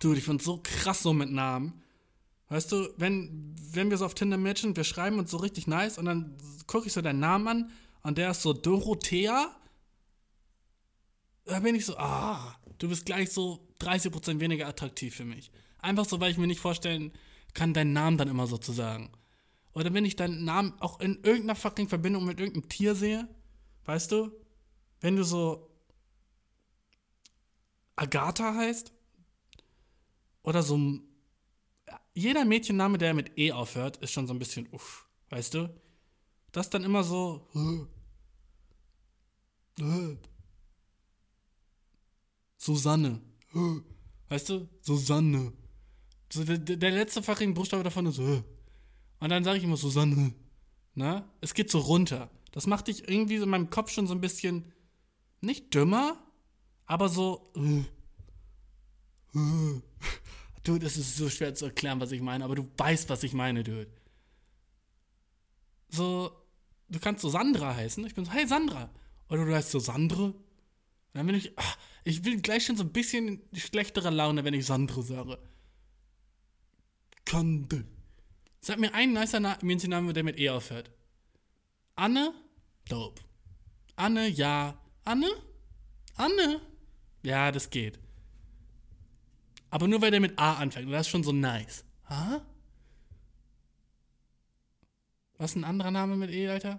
Dude, ich find's so krass so mit Namen. Weißt du, wenn, wenn wir so auf Tinder matchen, wir schreiben uns so richtig nice und dann gucke ich so deinen Namen an und der ist so Dorothea da bin ich so, ah, du bist gleich so 30% weniger attraktiv für mich. Einfach so, weil ich mir nicht vorstellen kann, deinen Namen dann immer so zu sagen. Oder wenn ich deinen Namen auch in irgendeiner fucking Verbindung mit irgendeinem Tier sehe, weißt du? Wenn du so Agatha heißt oder so jeder Mädchenname, der mit E aufhört, ist schon so ein bisschen uff, weißt du? Das dann immer so Susanne. Weißt du? Susanne. Der, letzte fucking Buchstabe davon ist. Und dann sage ich immer Susanne. Na? Es geht so runter. Das macht dich irgendwie in meinem Kopf schon so ein bisschen. Nicht dümmer, aber so. *laughs* Dude, das ist so schwer zu erklären, was ich meine, aber du weißt, was ich meine, dude. So, du kannst so Sandra heißen. Ich bin so, hey Sandra. Oder du heißt so Sandre. dann bin ich, ach, ich bin gleich schon so ein bisschen schlechterer Laune, wenn ich Sandro sage. Kande. Sag mir einen nicer Mädchenname, der mit E aufhört. Anne? Dope. Anne, ja. Anne? Anne? Ja, das geht. Aber nur weil der mit A anfängt. Das ist schon so nice. Ha? Was ist ein anderer Name mit E, Alter?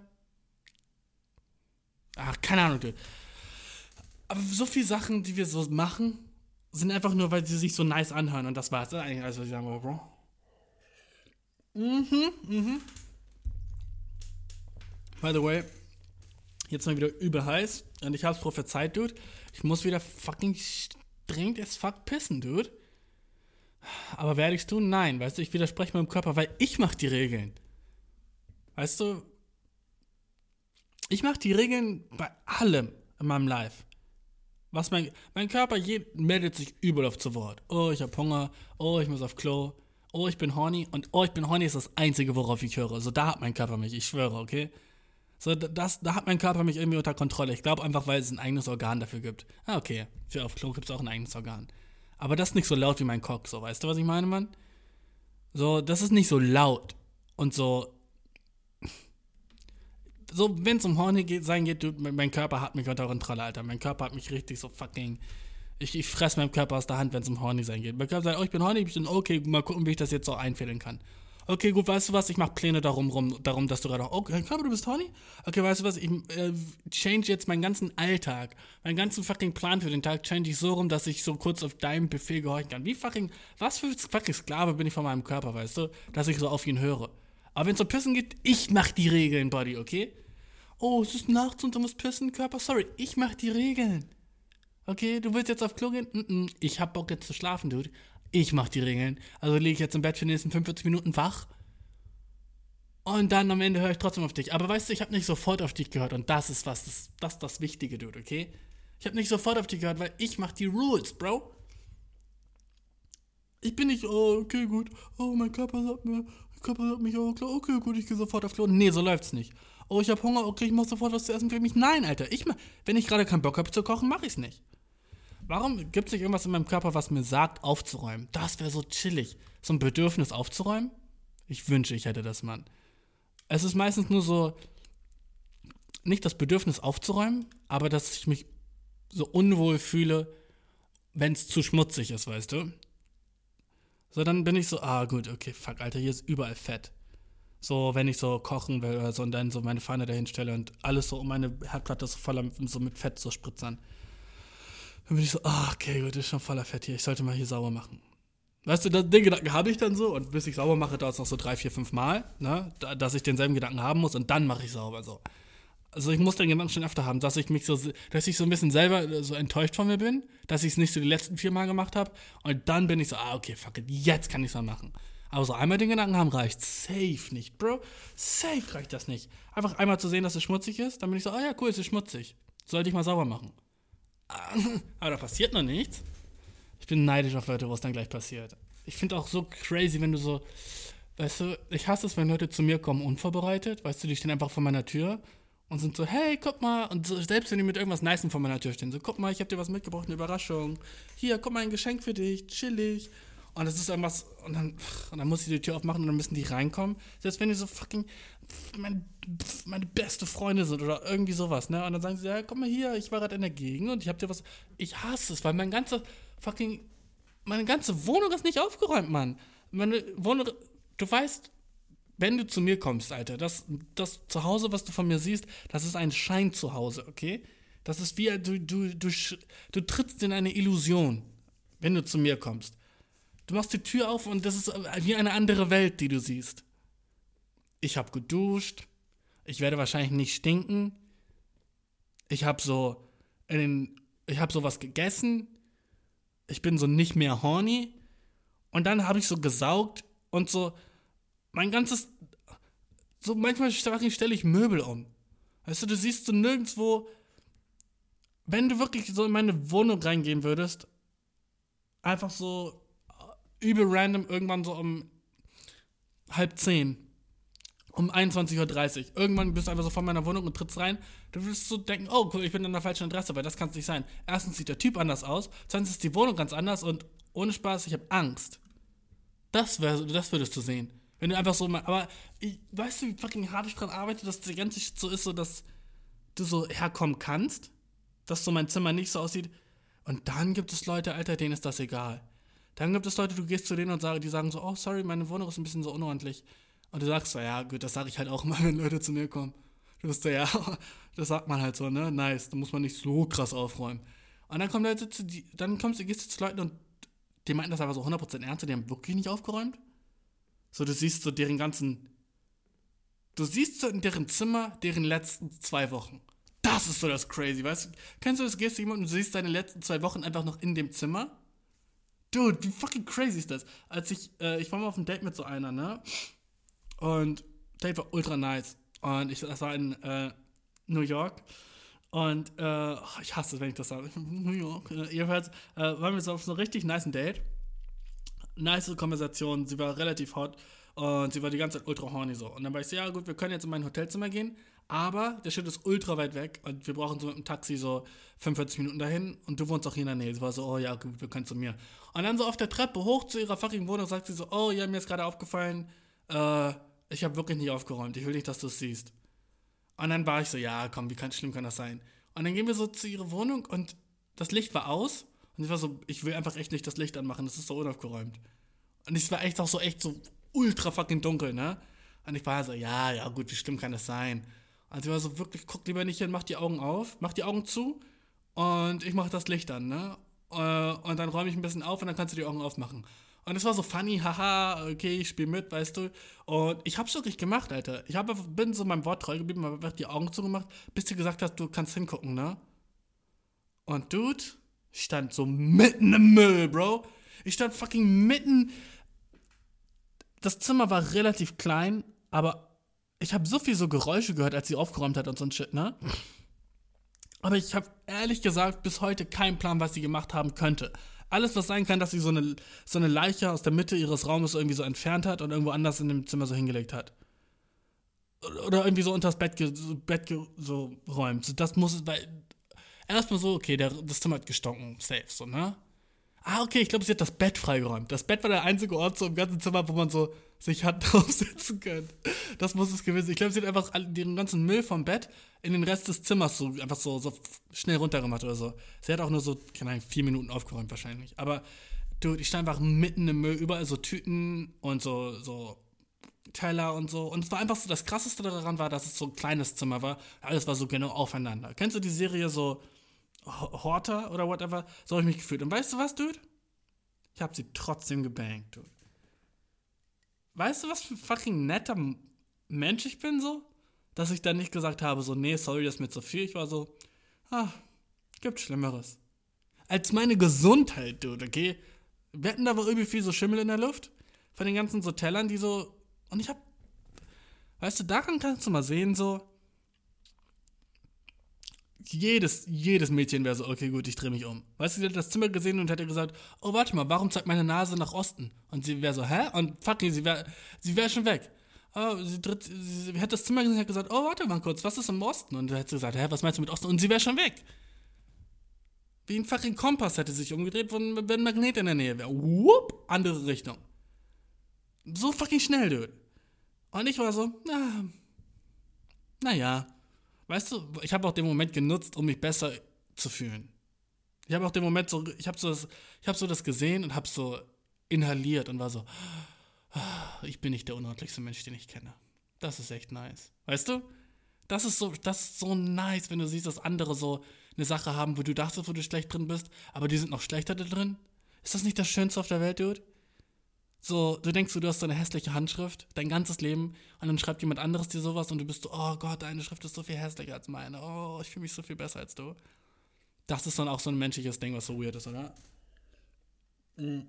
Ach, keine Ahnung, du. Aber so viele Sachen, die wir so machen, sind einfach nur, weil sie sich so nice anhören. Und das war's. Das eigentlich was ich sagen wollte, Bro. Mhm, mhm. By the way, jetzt mal wieder übel heiß. Und ich hab's prophezeit, Dude. Ich muss wieder fucking dringend as fuck pissen, Dude. Aber werde ich's tun? Nein. Weißt du, ich widerspreche meinem Körper, weil ich mach die Regeln. Weißt du, ich mach die Regeln bei allem in meinem Life. Was mein, mein Körper je, meldet sich überall auf zu Wort. Oh, ich habe Hunger. Oh, ich muss auf Klo. Oh, ich bin horny. Und oh, ich bin horny ist das Einzige, worauf ich höre. So, da hat mein Körper mich. Ich schwöre, okay? So, das, da hat mein Körper mich irgendwie unter Kontrolle. Ich glaube einfach, weil es ein eigenes Organ dafür gibt. Ah, okay. Für auf Klo gibt es auch ein eigenes Organ. Aber das ist nicht so laut wie mein Cock, so. Weißt du, was ich meine, Mann? So, das ist nicht so laut. Und so, so, wenn es um Horny geht, sein geht, du, mein Körper hat mich unter Kontrolle, Alter. Mein Körper hat mich richtig so fucking Ich, ich fresse meinem Körper aus der Hand, wenn es um Horny sein geht. Mein Körper sagt, oh, ich bin horny, ich bin okay, mal gucken, wie ich das jetzt so einfädeln kann. Okay, gut, weißt du was? Ich mache Pläne darum, rum, darum, dass du gerade. Okay, Körper, du bist horny? Okay, weißt du was? Ich äh, change jetzt meinen ganzen Alltag, meinen ganzen fucking Plan für den Tag, change ich so rum, dass ich so kurz auf deinem Befehl gehorchen kann. Wie fucking. Was für fucking Sklave bin ich von meinem Körper, weißt du? Dass ich so auf ihn höre. Aber wenn es um Pissen geht, ich mach die Regeln, Buddy, okay? Oh, es ist nachts und du musst pissen, Körper. Sorry, ich mach die Regeln. Okay, du willst jetzt auf Klo gehen? Mm -mm. Ich hab Bock jetzt zu schlafen, Dude. Ich mach die Regeln. Also liege ich jetzt im Bett für die nächsten 45 Minuten wach. Und dann am Ende höre ich trotzdem auf dich. Aber weißt du, ich habe nicht sofort auf dich gehört. Und das ist was, das, das das Wichtige, Dude, okay? Ich habe nicht sofort auf dich gehört, weil ich mach die Rules, Bro. Ich bin nicht, oh, okay, gut. Oh, mein Körper sagt mir, mein Körper sagt mich, oh, klar, okay, gut, ich gehe sofort auf Klo. Nee, so läuft's nicht. Oh, ich habe Hunger, okay, ich mach sofort was zu essen für mich. Nein, Alter, ich, wenn ich gerade keinen Bock habe zu kochen, mache ich's nicht. Warum gibt es nicht irgendwas in meinem Körper, was mir sagt, aufzuräumen? Das wäre so chillig. So ein Bedürfnis aufzuräumen? Ich wünsche, ich hätte das, Mann. Es ist meistens nur so, nicht das Bedürfnis aufzuräumen, aber dass ich mich so unwohl fühle, wenn es zu schmutzig ist, weißt du? So, dann bin ich so, ah, gut, okay, fuck, Alter, hier ist überall Fett. So, wenn ich so kochen will oder so und dann so meine Pfanne dahin stelle und alles so um meine Herdplatte so voller so mit Fett so spritzern. Dann bin ich so, ah, okay, gut, ist schon voller Fett hier. Ich sollte mal hier sauber machen. Weißt du, den Gedanken habe ich dann so und bis ich sauber mache, dauert es noch so drei, vier, fünf Mal, ne? dass ich denselben Gedanken haben muss und dann mache ich sauber so. Also ich muss den Gedanken schon öfter haben, dass ich mich so, dass ich so ein bisschen selber so enttäuscht von mir bin, dass ich es nicht so die letzten vier Mal gemacht habe und dann bin ich so, ah, okay, fuck it, jetzt kann ich es mal machen. Aber so einmal den Gedanken haben reicht safe nicht, Bro. Safe reicht das nicht. Einfach einmal zu sehen, dass es schmutzig ist, dann bin ich so, ah ja, cool, es ist schmutzig. Sollte ich mal sauber machen. *laughs* Aber da passiert noch nichts. Ich bin neidisch auf Leute, wo es dann gleich passiert. Ich finde auch so crazy, wenn du so, weißt du, ich hasse es, wenn Leute zu mir kommen unvorbereitet, weißt du, die stehen einfach vor meiner Tür und sind so, hey, guck mal, und so, selbst wenn die mit irgendwas Nicem vor meiner Tür stehen, so, guck mal, ich habe dir was mitgebracht, eine Überraschung. Hier, guck mal, ein Geschenk für dich, chillig. Und das ist irgendwas, und dann, und dann muss ich die Tür aufmachen und dann müssen die reinkommen. Selbst wenn die so fucking mein, meine beste Freunde sind oder irgendwie sowas, ne? Und dann sagen sie, ja, komm mal hier, ich war gerade in der Gegend und ich hab dir was. Ich hasse es, weil mein ganze fucking. Meine ganze Wohnung ist nicht aufgeräumt, Mann. Meine Wohnung. Du weißt, wenn du zu mir kommst, Alter, das, das Zuhause, was du von mir siehst, das ist ein Scheinzuhause, okay? Das ist wie, du, du, du, du trittst in eine Illusion, wenn du zu mir kommst. Du machst die Tür auf und das ist wie eine andere Welt, die du siehst. Ich habe geduscht. Ich werde wahrscheinlich nicht stinken. Ich habe so in ich habe sowas gegessen. Ich bin so nicht mehr horny. Und dann habe ich so gesaugt und so mein ganzes so manchmal stelle ich Möbel um. Weißt du, du siehst so nirgendwo wenn du wirklich so in meine Wohnung reingehen würdest, einfach so übel random irgendwann so um halb zehn. Um 21.30 Uhr. Irgendwann bist du einfach so vor meiner Wohnung und trittst rein. Du wirst so denken, oh cool, ich bin an der falschen Adresse, weil das kann es nicht sein. Erstens sieht der Typ anders aus, zweitens ist die Wohnung ganz anders und ohne Spaß, ich habe Angst. Das, wär, das würdest du sehen. Wenn du einfach so mal, aber ich, weißt du, wie fucking hart ich dran arbeite, dass die ganze Shit so ist, so dass du so herkommen kannst, dass so mein Zimmer nicht so aussieht. Und dann gibt es Leute, Alter, denen ist das egal. Dann gibt es Leute, du gehst zu denen und sag, die sagen so, oh, sorry, meine Wohnung ist ein bisschen so unordentlich. Und du sagst so, ja, gut, das sage ich halt auch immer, *laughs* wenn Leute zu mir kommen. Du bist so, ja, *laughs* das sagt man halt so, ne? Nice, da muss man nicht so krass aufräumen. Und dann kommen Leute zu, die, dann kommst du, gehst du zu Leuten und die meinten das aber so 100% ernst, die haben wirklich nicht aufgeräumt. So, du siehst so deren ganzen, du siehst so in deren Zimmer deren letzten zwei Wochen. Das ist so das Crazy, weißt du? Kennst du das, gehst du jemand und du siehst deine letzten zwei Wochen einfach noch in dem Zimmer? Dude, wie fucking crazy ist das? Als ich, äh, ich war mal auf einem Date mit so einer, ne? Und Date war ultra nice. Und ich, das war in äh, New York. Und äh, ich hasse es, wenn ich das sage. *laughs* New York. Äh, jedenfalls äh, waren wir so auf so einem richtig nice Date. Nice Konversation. Sie war relativ hot. Und sie war die ganze Zeit ultra horny so. Und dann war ich so, ja gut, wir können jetzt in mein Hotelzimmer gehen. Aber der Shit ist ultra weit weg und wir brauchen so mit dem Taxi so 45 Minuten dahin und du wohnst auch hier in der Nähe. Sie war so, oh ja, gut, wir können zu mir. Und dann so auf der Treppe hoch zu ihrer fucking Wohnung sagt sie so, oh ja, mir ist gerade aufgefallen, äh, ich habe wirklich nicht aufgeräumt. Ich will nicht, dass du es siehst. Und dann war ich so, ja, komm, wie kann, schlimm kann das sein? Und dann gehen wir so zu ihrer Wohnung und das Licht war aus Und ich war so, ich will einfach echt nicht das Licht anmachen, das ist so unaufgeräumt. Und es war echt auch so, echt so ultra fucking dunkel, ne? Und ich war so, ja, ja, gut, wie schlimm kann das sein? Also ich war so, wirklich, guck lieber nicht hin, mach die Augen auf, mach die Augen zu und ich mach das Licht an, ne? Äh, und dann räume ich ein bisschen auf und dann kannst du die Augen aufmachen. Und es war so funny, *laughs* haha, okay, ich spiel mit, weißt du. Und ich hab's wirklich gemacht, Alter. Ich hab, bin so meinem Wort treu geblieben, hab einfach die Augen zugemacht, bis du gesagt hast, du kannst hingucken, ne? Und Dude stand so mitten im Müll, Bro. Ich stand fucking mitten. Das Zimmer war relativ klein, aber ich habe so viel so Geräusche gehört, als sie aufgeräumt hat und so ein Shit, ne? Aber ich habe ehrlich gesagt bis heute keinen Plan, was sie gemacht haben könnte. Alles, was sein kann, dass sie so eine, so eine Leiche aus der Mitte ihres Raumes irgendwie so entfernt hat und irgendwo anders in dem Zimmer so hingelegt hat. Oder irgendwie so unter das Bett, so, Bett so räumt. Das muss, weil erstmal so, okay, der, das Zimmer hat gestonken, safe, so, ne? Ah, okay, ich glaube, sie hat das Bett freigeräumt. Das Bett war der einzige Ort so im ganzen Zimmer, wo man so sich hat *laughs* draufsetzen können. Das muss es gewesen sein. Ich glaube, sie hat einfach den ganzen Müll vom Bett in den Rest des Zimmers so einfach so, so schnell runtergemacht oder so. Sie hat auch nur so, keine Ahnung, vier Minuten aufgeräumt wahrscheinlich. Aber, dude, ich stand einfach mitten im Müll, überall so Tüten und so, so Teller und so. Und es war einfach so, das krasseste daran war, dass es so ein kleines Zimmer war. Alles war so genau aufeinander. Kennst du die Serie so Horter oder whatever. So habe ich mich gefühlt. Und weißt du was, Dude? Ich habe sie trotzdem gebankt, Dude. Weißt du, was für ein fucking netter Mensch ich bin, so? Dass ich dann nicht gesagt habe, so, nee, sorry, das ist mir zu viel. Ich war so, ah, gibt Schlimmeres. Als meine Gesundheit, Dude, okay? Wir hatten da aber irgendwie viel so Schimmel in der Luft. Von den ganzen so Tellern, die so. Und ich hab. Weißt du, daran kannst du mal sehen, so jedes, jedes Mädchen wäre so, okay, gut, ich drehe mich um. Weißt du, sie hat das Zimmer gesehen und hätte gesagt, oh, warte mal, warum zeigt meine Nase nach Osten? Und sie wäre so, hä? Und fucking, sie wäre sie wär schon weg. Oh, sie, dritt, sie, hat das Zimmer gesehen und hat gesagt, oh, warte mal kurz, was ist im Osten? Und dann hätte sie gesagt, hä, was meinst du mit Osten? Und sie wäre schon weg. Wie ein fucking Kompass hätte sich umgedreht, wenn ein Magnet in der Nähe wäre. Whoop, andere Richtung. So fucking schnell, dude. Und ich war so, na, naja, weißt du, ich habe auch den Moment genutzt, um mich besser zu fühlen. Ich habe auch den Moment so, ich habe so, habe so das gesehen und habe so inhaliert und war so, ah, ich bin nicht der unordentlichste Mensch, den ich kenne. Das ist echt nice. Weißt du? Das ist so, das ist so nice, wenn du siehst, dass andere so eine Sache haben, wo du dachtest, wo du schlecht drin bist, aber die sind noch schlechter da drin. Ist das nicht das Schönste auf der Welt, Dude? So, du denkst, du hast so eine hässliche Handschrift, dein ganzes Leben, und dann schreibt jemand anderes dir sowas und du bist so, oh Gott, deine Schrift ist so viel hässlicher als meine. Oh, ich fühle mich so viel besser als du. Das ist dann auch so ein menschliches Ding, was so weird ist, oder? Mhm.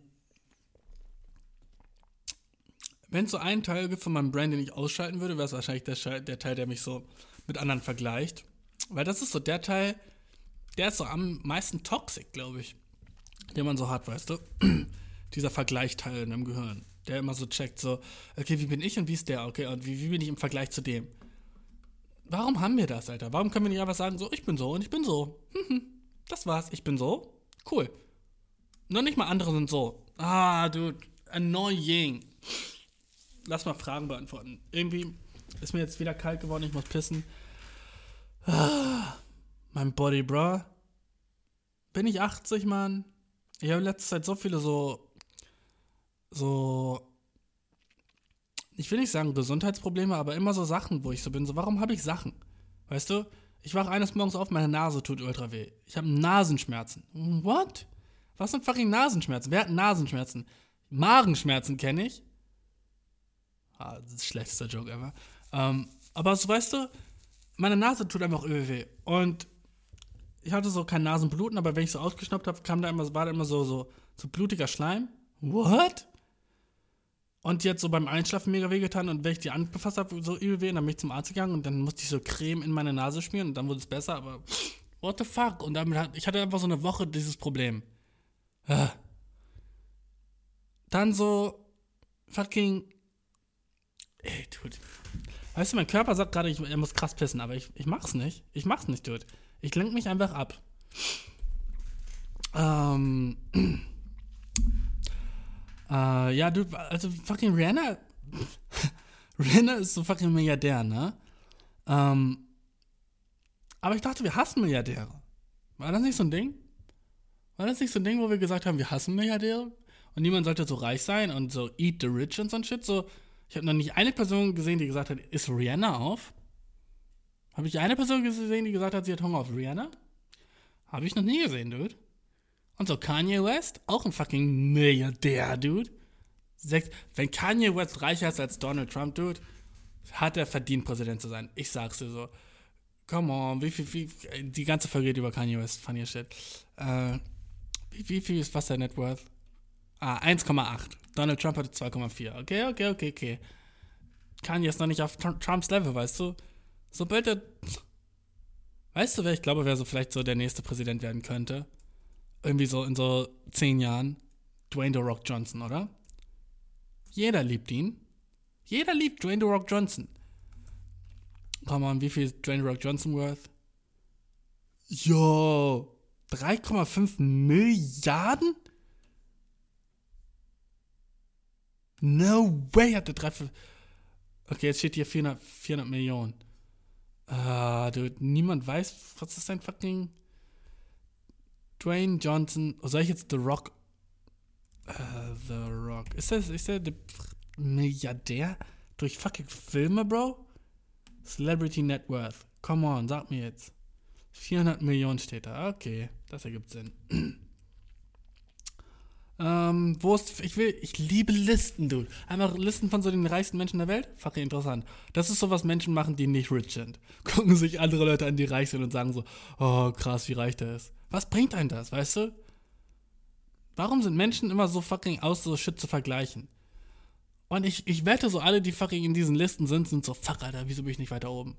Wenn es so einen Teil gibt von meinem Brand, den ich ausschalten würde, wäre es wahrscheinlich der, der Teil, der mich so mit anderen vergleicht. Weil das ist so der Teil, der ist so am meisten toxic, glaube ich. Den man so hat, weißt du? Dieser Vergleichteil in deinem Gehirn, der immer so checkt, so, okay, wie bin ich und wie ist der, okay, und wie, wie bin ich im Vergleich zu dem? Warum haben wir das, Alter? Warum können wir nicht einfach sagen, so, ich bin so und ich bin so? das war's, ich bin so. Cool. Noch nicht mal andere sind so. Ah, dude, annoying. Lass mal Fragen beantworten. Irgendwie ist mir jetzt wieder kalt geworden, ich muss pissen. Ah, mein Body, bro. Bin ich 80, Mann? Ich habe in letzter Zeit so viele so so, ich will nicht sagen Gesundheitsprobleme, aber immer so Sachen, wo ich so bin, so, warum habe ich Sachen? Weißt du? Ich wache eines Morgens auf, meine Nase tut ultra weh. Ich habe Nasenschmerzen. What? Was sind fucking Nasenschmerzen? Wer hat Nasenschmerzen? Magenschmerzen kenne ich. Ah, das ist der schlechteste Joke ever. Ähm, aber so, weißt du, meine Nase tut einfach übel weh. Und ich hatte so kein Nasenbluten, aber wenn ich so ausgeschnappt habe, kam da immer, war da immer so, so, so blutiger Schleim. What? Und die hat so beim Einschlafen mega wehgetan und wenn ich die angefasst habe, so übel weh, dann bin ich zum Arzt gegangen und dann musste ich so Creme in meine Nase schmieren und dann wurde es besser, aber what the fuck? Und damit hat, ich hatte einfach so eine Woche dieses Problem. Ah. Dann so fucking. Ey, dude. Weißt du, mein Körper sagt gerade, er muss krass pissen, aber ich, ich mach's nicht. Ich mach's nicht, dude. Ich lenk mich einfach ab. Ähm. Äh, ja, du, also fucking Rihanna. *laughs* Rihanna ist so fucking Milliardär, ne? Ähm, aber ich dachte, wir hassen Milliardäre. War das nicht so ein Ding? War das nicht so ein Ding, wo wir gesagt haben, wir hassen Milliardäre? Und niemand sollte so reich sein und so eat the rich und so ein Shit? So, ich habe noch nicht eine Person gesehen, die gesagt hat, ist Rihanna auf? Habe ich eine Person gesehen, die gesagt hat, sie hat Hunger auf Rihanna? Habe ich noch nie gesehen, Dude. Und so Kanye West, auch ein fucking Milliardär, Dude. Sechs, wenn Kanye West reicher ist als Donald Trump, Dude, hat er verdient, Präsident zu sein. Ich sag's dir so. Come on, wie viel, wie, die ganze Folge geht über Kanye West, funny shit. Äh, wie, wie viel ist was der Net Worth? Ah, 1,8. Donald Trump hatte 2,4. Okay, okay, okay, okay. Kanye ist noch nicht auf Trumps Level, weißt du? Sobald er. Weißt du, wer ich glaube, wer so vielleicht so der nächste Präsident werden könnte? Irgendwie so in so zehn Jahren. Dwayne The Rock Johnson, oder? Jeder liebt ihn. Jeder liebt Dwayne The Rock Johnson. Komm mal, wie viel ist Dwayne The Rock Johnson worth? Yo, 3,5 Milliarden? No way hat der 3, Okay, jetzt steht hier 400, 400 Millionen. Ah, dude, niemand weiß, was ist sein fucking Dwayne Johnson. Oh, soll ich jetzt The Rock? Uh, The Rock. Ist das, ist der Milliardär durch fucking Filme, Bro? Celebrity Net Worth. Come on, sag mir jetzt. 400 Millionen steht da. Okay, das ergibt Sinn. *clears throat* Ähm, wo ist, ich will, ich liebe Listen, dude. Einfach Listen von so den reichsten Menschen der Welt. Fucking interessant. Das ist so, was Menschen machen, die nicht rich sind. *laughs* Gucken sich andere Leute an, die reich sind und sagen so, oh, krass, wie reich der ist. Was bringt einen das, weißt du? Warum sind Menschen immer so fucking aus, so Shit zu vergleichen? Und ich, ich wette so, alle, die fucking in diesen Listen sind, sind so, fuck, Alter, wieso bin ich nicht weiter oben?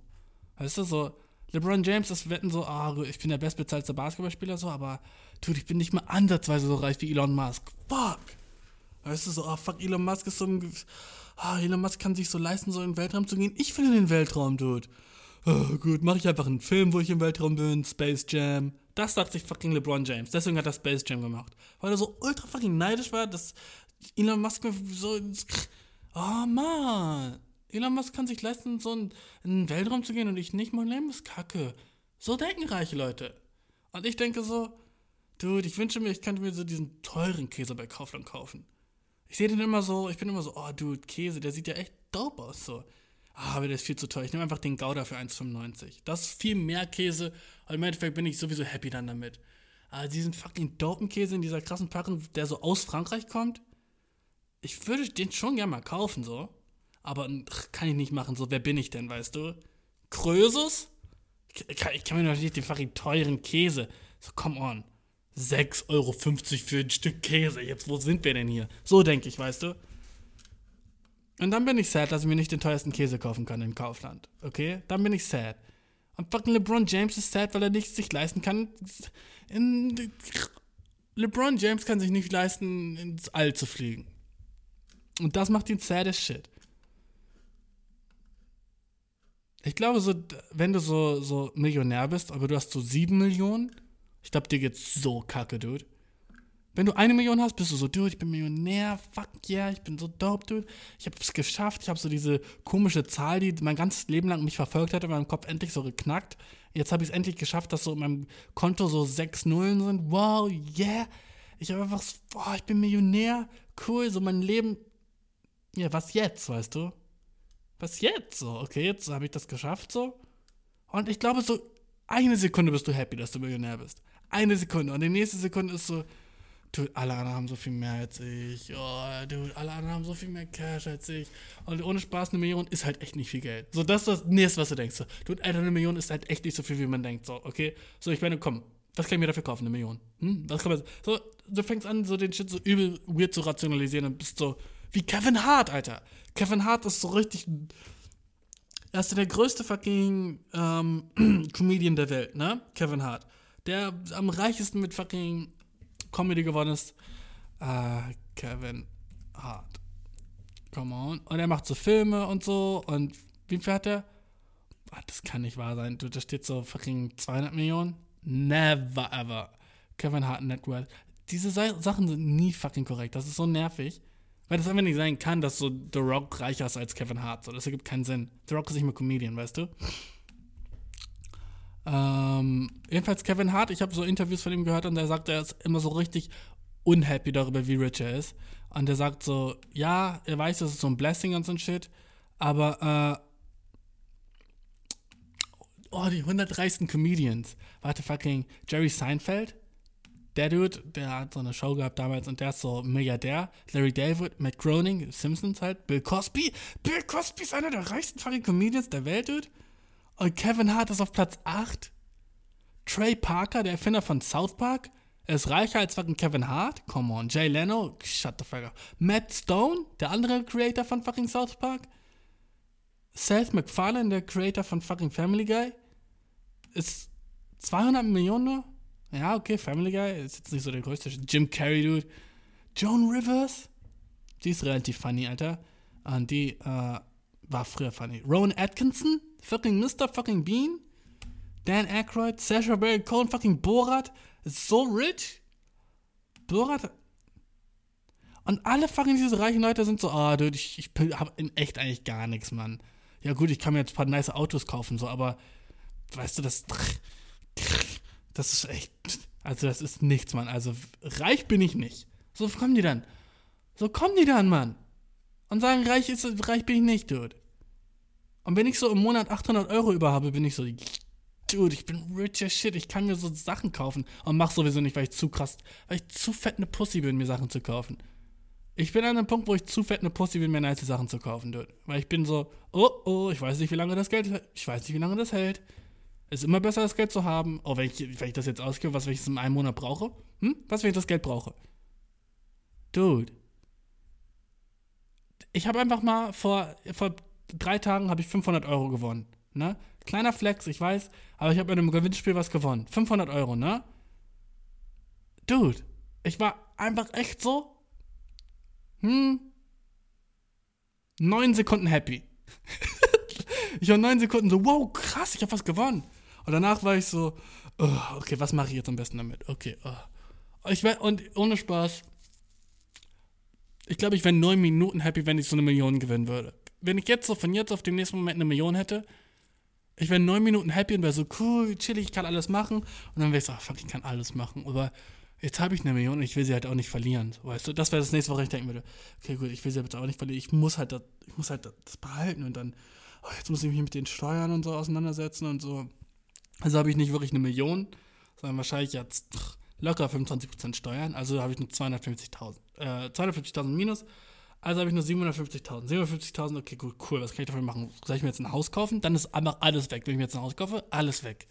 Weißt du, so, LeBron James das Wetten so, ah, ich bin der bestbezahlte Basketballspieler so, aber dude, ich bin nicht mal ansatzweise so reich wie Elon Musk. Fuck. Weißt du so, ah, fuck, Elon Musk ist so ein, ah, Elon Musk kann sich so leisten, so in den Weltraum zu gehen. Ich will in den Weltraum, dude. Oh, gut, mache ich einfach einen Film, wo ich im Weltraum bin, Space Jam. Das sagt sich fucking LeBron James. Deswegen hat er Space Jam gemacht. Weil er so ultra fucking neidisch war, dass Elon Musk so. Oh man. Elon Musk kann sich leisten, so in, in den Weltraum zu gehen und ich nicht. Mein Leben ist kacke. So denken reiche Leute. Und ich denke so, dude, ich wünsche mir, ich könnte mir so diesen teuren Käse bei Kaufland kaufen. Ich sehe den immer so, ich bin immer so, oh, dude, Käse, der sieht ja echt dope aus, so. Ah, aber der ist viel zu teuer. Ich nehme einfach den Gouda für 1,95. Das ist viel mehr Käse. Und im Endeffekt bin ich sowieso happy dann damit. Aber diesen fucking dopen Käse in dieser krassen Packung, der so aus Frankreich kommt, ich würde den schon gerne mal kaufen, so aber kann ich nicht machen. So, wer bin ich denn, weißt du? Krösus? Ich kann, ich kann mir noch nicht den fucking teuren Käse. So, come on. 6,50 Euro für ein Stück Käse. Jetzt, wo sind wir denn hier? So denke ich, weißt du? Und dann bin ich sad, dass ich mir nicht den teuersten Käse kaufen kann in Kaufland. Okay? Dann bin ich sad. Und fucking LeBron James ist sad, weil er nichts sich leisten kann. In, LeBron James kann sich nicht leisten, ins All zu fliegen. Und das macht ihn sad as shit. Ich glaube, so, wenn du so, so Millionär bist, aber du hast so sieben Millionen, ich glaube, dir geht's so kacke, Dude. Wenn du eine Million hast, bist du so, Dude, ich bin Millionär, fuck yeah, ich bin so dope, Dude. Ich habe es geschafft, ich habe so diese komische Zahl, die mein ganzes Leben lang mich verfolgt hat, in meinem Kopf endlich so geknackt. Jetzt habe ich es endlich geschafft, dass so in meinem Konto so sechs Nullen sind. Wow, yeah. Ich habe einfach so, boah, ich bin Millionär, cool, so mein Leben. Ja, was jetzt, weißt du? was jetzt so? Okay, jetzt habe ich das geschafft so. Und ich glaube, so eine Sekunde bist du happy, dass du Millionär bist. Eine Sekunde. Und die nächste Sekunde ist so, dude, alle anderen haben so viel mehr als ich. Oh, dude, alle anderen haben so viel mehr Cash als ich. Und ohne Spaß, eine Million ist halt echt nicht viel Geld. So, das ist das nächste, was du denkst. Dude, Alter, eine Million ist halt echt nicht so viel, wie man denkt. So, okay? So, ich meine, komm, was kann ich mir dafür kaufen? Eine Million. Hm? Was kann man, so, du fängst an, so den Shit so übel weird zu rationalisieren und bist so, wie Kevin Hart, Alter. Kevin Hart ist so richtig. Er ist der größte fucking ähm, *clears throat* Comedian der Welt, ne? Kevin Hart. Der am reichesten mit fucking Comedy geworden ist. Äh, Kevin Hart. Come on. Und er macht so Filme und so. Und wie viel hat er? Ah, das kann nicht wahr sein. Du, da steht so fucking 200 Millionen. Never ever. Kevin Hart Network. Diese Sachen sind nie fucking korrekt. Das ist so nervig. Weil das einfach nicht sein kann, dass so The Rock reicher ist als Kevin Hart. So, das ergibt keinen Sinn. The Rock ist nicht mehr Comedian, weißt du? Ähm, jedenfalls Kevin Hart, ich habe so Interviews von ihm gehört und er sagt, er ist immer so richtig unhappy darüber, wie rich er ist. Und er sagt so, ja, er weiß, das ist so ein Blessing und so ein Shit, aber, äh, oh, die 100 reichsten Comedians. Warte, fucking Jerry Seinfeld, der Dude, der hat so eine Show gehabt damals und der ist so Milliardär. Larry David, Matt Groening, Simpsons halt, Bill Cosby. Bill Cosby ist einer der reichsten fucking Comedians der Welt, Dude. Und Kevin Hart ist auf Platz 8. Trey Parker, der Erfinder von South Park, ist reicher als fucking Kevin Hart. Come on. Jay Leno, shut the fuck up. Matt Stone, der andere Creator von fucking South Park. Seth MacFarlane, der Creator von fucking Family Guy, ist 200 Millionen nur. Ja, okay, Family Guy ist jetzt nicht so der größte. Jim Carrey, Dude. Joan Rivers. Die ist relativ funny, Alter. Und die äh, war früher funny. Rowan Atkinson. Fucking Mr. fucking Bean. Dan Aykroyd. Sasha Baron Cohen. Fucking Borat. So rich. Borat. Und alle fucking diese reichen Leute sind so, ah, oh, dude, ich, ich hab in echt eigentlich gar nichts, Mann. Ja gut, ich kann mir jetzt ein paar nice Autos kaufen, so, aber weißt du, das das ist echt. Also, das ist nichts, Mann. Also, reich bin ich nicht. So kommen die dann. So kommen die dann, Mann. Und sagen, reich, ist, reich bin ich nicht, Dude. Und wenn ich so im Monat 800 Euro über habe, bin ich so, Dude, ich bin rich as shit. Ich kann mir so Sachen kaufen. Und mach sowieso nicht, weil ich zu krass, weil ich zu fett eine Pussy bin, mir Sachen zu kaufen. Ich bin an einem Punkt, wo ich zu fett eine Pussy bin, mir nice Sachen zu kaufen, Dude. Weil ich bin so, oh, oh, ich weiß nicht, wie lange das Geld, ich weiß nicht, wie lange das hält. Ist immer besser, das Geld zu haben. Oh, wenn ich, wenn ich das jetzt ausgebe, was, wenn ich es in einem Monat brauche? Hm? Was, wenn ich das Geld brauche? Dude. Ich habe einfach mal vor, vor drei Tagen habe ich 500 Euro gewonnen. Ne? Kleiner Flex, ich weiß, aber ich habe in einem Gewinnspiel was gewonnen. 500 Euro, ne? Dude, ich war einfach echt so, hm, neun Sekunden happy. *laughs* ich war neun Sekunden so, wow, krass, ich habe was gewonnen. Und danach war ich so, oh, okay, was mache ich jetzt am besten damit? Okay, oh. ich wär, und ohne Spaß, ich glaube, ich wäre neun Minuten happy, wenn ich so eine Million gewinnen würde. Wenn ich jetzt so von jetzt auf den nächsten Moment eine Million hätte, ich wäre neun Minuten happy und wäre so cool, chillig, ich kann alles machen. Und dann wäre ich so, ach, fuck, ich kann alles machen. Aber jetzt habe ich eine Million und ich will sie halt auch nicht verlieren. Weißt du, das wäre das nächste, woran ich denken würde. Okay, gut, ich will sie jetzt auch nicht verlieren. Ich muss halt das, ich muss halt das behalten und dann, oh, jetzt muss ich mich mit den Steuern und so auseinandersetzen und so. Also habe ich nicht wirklich eine Million, sondern wahrscheinlich jetzt locker 25% Steuern. Also habe ich nur 250.000. Äh, 250.000 minus. Also habe ich nur 750.000. 750.000, okay, gut, cool. Was kann ich dafür machen? Soll ich mir jetzt ein Haus kaufen? Dann ist einfach alles weg. Wenn ich mir jetzt ein Haus kaufe, alles weg.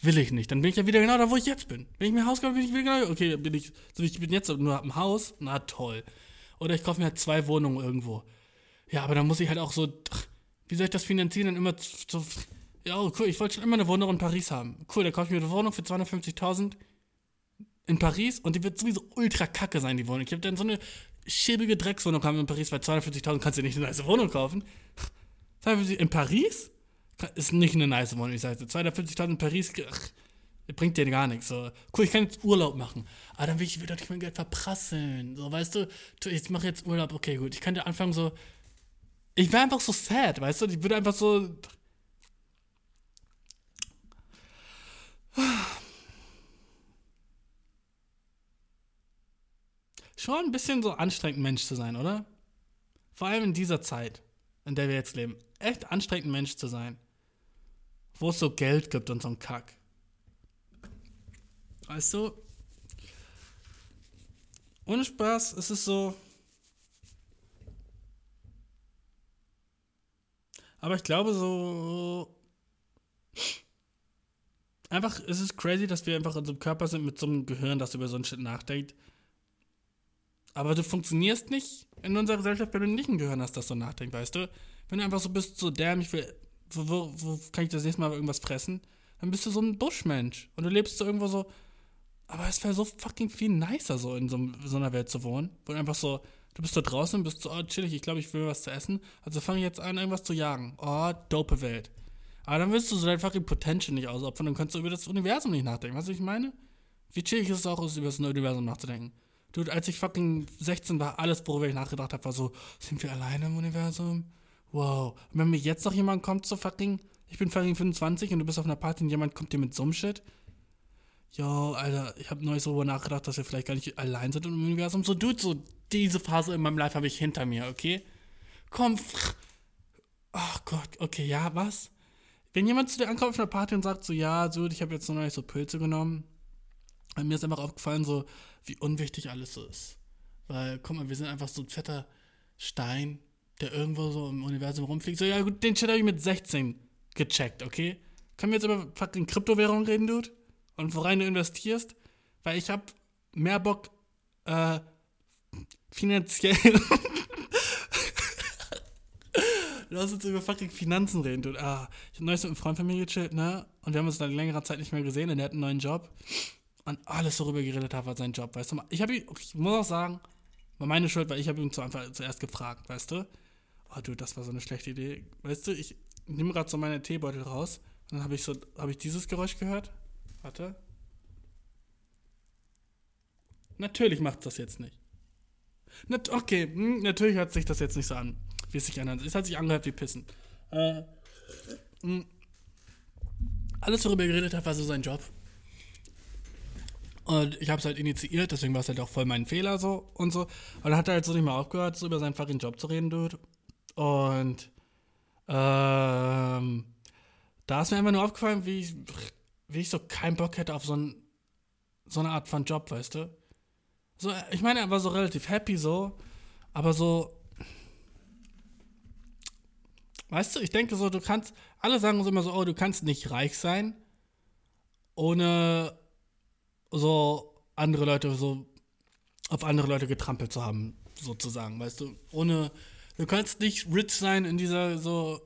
Will ich nicht. Dann bin ich ja wieder genau da, wo ich jetzt bin. Wenn ich mir ein Haus kaufe, bin ich wieder genau. Okay, bin ich, so ich bin jetzt nur am Haus. Na toll. Oder ich kaufe mir halt zwei Wohnungen irgendwo. Ja, aber dann muss ich halt auch so. Wie soll ich das finanzieren? Dann immer so ja, cool, ich wollte schon immer eine Wohnung in Paris haben. Cool, dann kaufe ich mir eine Wohnung für 250.000 in Paris und die wird sowieso ultra kacke sein, die Wohnung. Ich habe dann so eine schäbige Dreckswohnung haben in Paris, weil 250.000 kannst du nicht eine nice Wohnung kaufen. In Paris? Ist nicht eine nice Wohnung, ich sage 250.000 in Paris, ach, bringt dir gar nichts. So. Cool, ich kann jetzt Urlaub machen. Aber dann will ich wieder nicht mein Geld verprasseln. So, weißt du, ich mache jetzt Urlaub, okay, gut. Ich könnte anfangen so. Ich wäre einfach so sad, weißt du? Ich würde einfach so Schon ein bisschen so anstrengend, Mensch zu sein, oder? Vor allem in dieser Zeit, in der wir jetzt leben. Echt anstrengend, Mensch zu sein. Wo es so Geld gibt und so ein Kack. Weißt du? Ohne Spaß, es ist so. Aber ich glaube, so einfach, es ist crazy, dass wir einfach in so einem Körper sind mit so einem Gehirn, das über so einen Shit nachdenkt. Aber du funktionierst nicht in unserer Gesellschaft, wenn du nicht ein Gehirn hast, das so nachdenkt, weißt du? Wenn du einfach so bist, so, damn, ich will, wo, wo, wo kann ich das nächste Mal irgendwas fressen? Dann bist du so ein Buschmensch. Und du lebst so irgendwo so, aber es wäre so fucking viel nicer, so in so, so, einer Welt zu wohnen. Wo du einfach so, du bist da draußen, bist so, oh, chillig, ich glaube, ich will was zu essen. Also fange ich jetzt an, irgendwas zu jagen. Oh, dope Welt. Aber dann willst du so dein fucking Potential nicht ausopfern, dann kannst du über das Universum nicht nachdenken. Weißt du, was ich meine? Wie chillig ist es auch, über das Universum nachzudenken? Dude, als ich fucking 16 war, alles, worüber ich nachgedacht habe, war so, sind wir alleine im Universum? Wow. Und wenn mir jetzt noch jemand kommt, so fucking, Ich bin fucking 25 und du bist auf einer Party und jemand kommt dir mit so einem Shit. Jo, Alter, ich habe neu so darüber nachgedacht, dass wir vielleicht gar nicht allein sind im Universum. So, Dude, so diese Phase in meinem Life habe ich hinter mir, okay? Komm, ach Gott, okay, ja, was? Wenn jemand zu dir ankommt auf einer Party und sagt so, ja, Dude, ich habe jetzt noch nicht so Pilze genommen, und mir ist einfach aufgefallen, so, wie unwichtig alles so ist. Weil, guck mal, wir sind einfach so ein fetter Stein, der irgendwo so im Universum rumfliegt. So, ja gut, den Shit habe ich mit 16 gecheckt, okay? Können wir jetzt über fucking Kryptowährungen reden, Dude? Und worein du investierst? Weil ich habe mehr Bock, äh, finanziell. *laughs* Lass uns über fucking Finanzen reden, Dude. Ah, ich habe neulich mit einem Freund von mir gechillt, ne? Und wir haben uns dann längerer Zeit nicht mehr gesehen und er hat einen neuen Job. Und alles, worüber geredet hat, war sein Job, weißt du? Ich habe ihn, ich muss auch sagen, war meine Schuld, weil ich habe ihn zu Anfang zuerst gefragt, weißt du? Oh, du, das war so eine schlechte Idee. Weißt du, ich nehme gerade so meine Teebeutel raus und dann habe ich so, habe ich dieses Geräusch gehört. Warte. Natürlich macht das jetzt nicht. Nat okay, hm, natürlich hört sich das jetzt nicht so an, wie es sich anhört. Es hat sich angehört wie Pissen. Äh, hm. Alles, worüber er geredet hat, war so sein Job. Und ich habe es halt initiiert, deswegen war es halt auch voll mein Fehler so und so. Und dann hat er halt so nicht mehr aufgehört, so über seinen fucking Job zu reden, Dude. Und ähm, da ist mir einfach nur aufgefallen, wie ich, wie ich so keinen Bock hätte auf so, ein, so eine Art von Job, weißt du? So, ich meine, er war so relativ happy so, aber so. Weißt du, ich denke so, du kannst. Alle sagen uns immer so, oh, du kannst nicht reich sein, ohne so andere Leute so auf andere Leute getrampelt zu haben, sozusagen, weißt du, ohne du kannst nicht rich sein in dieser so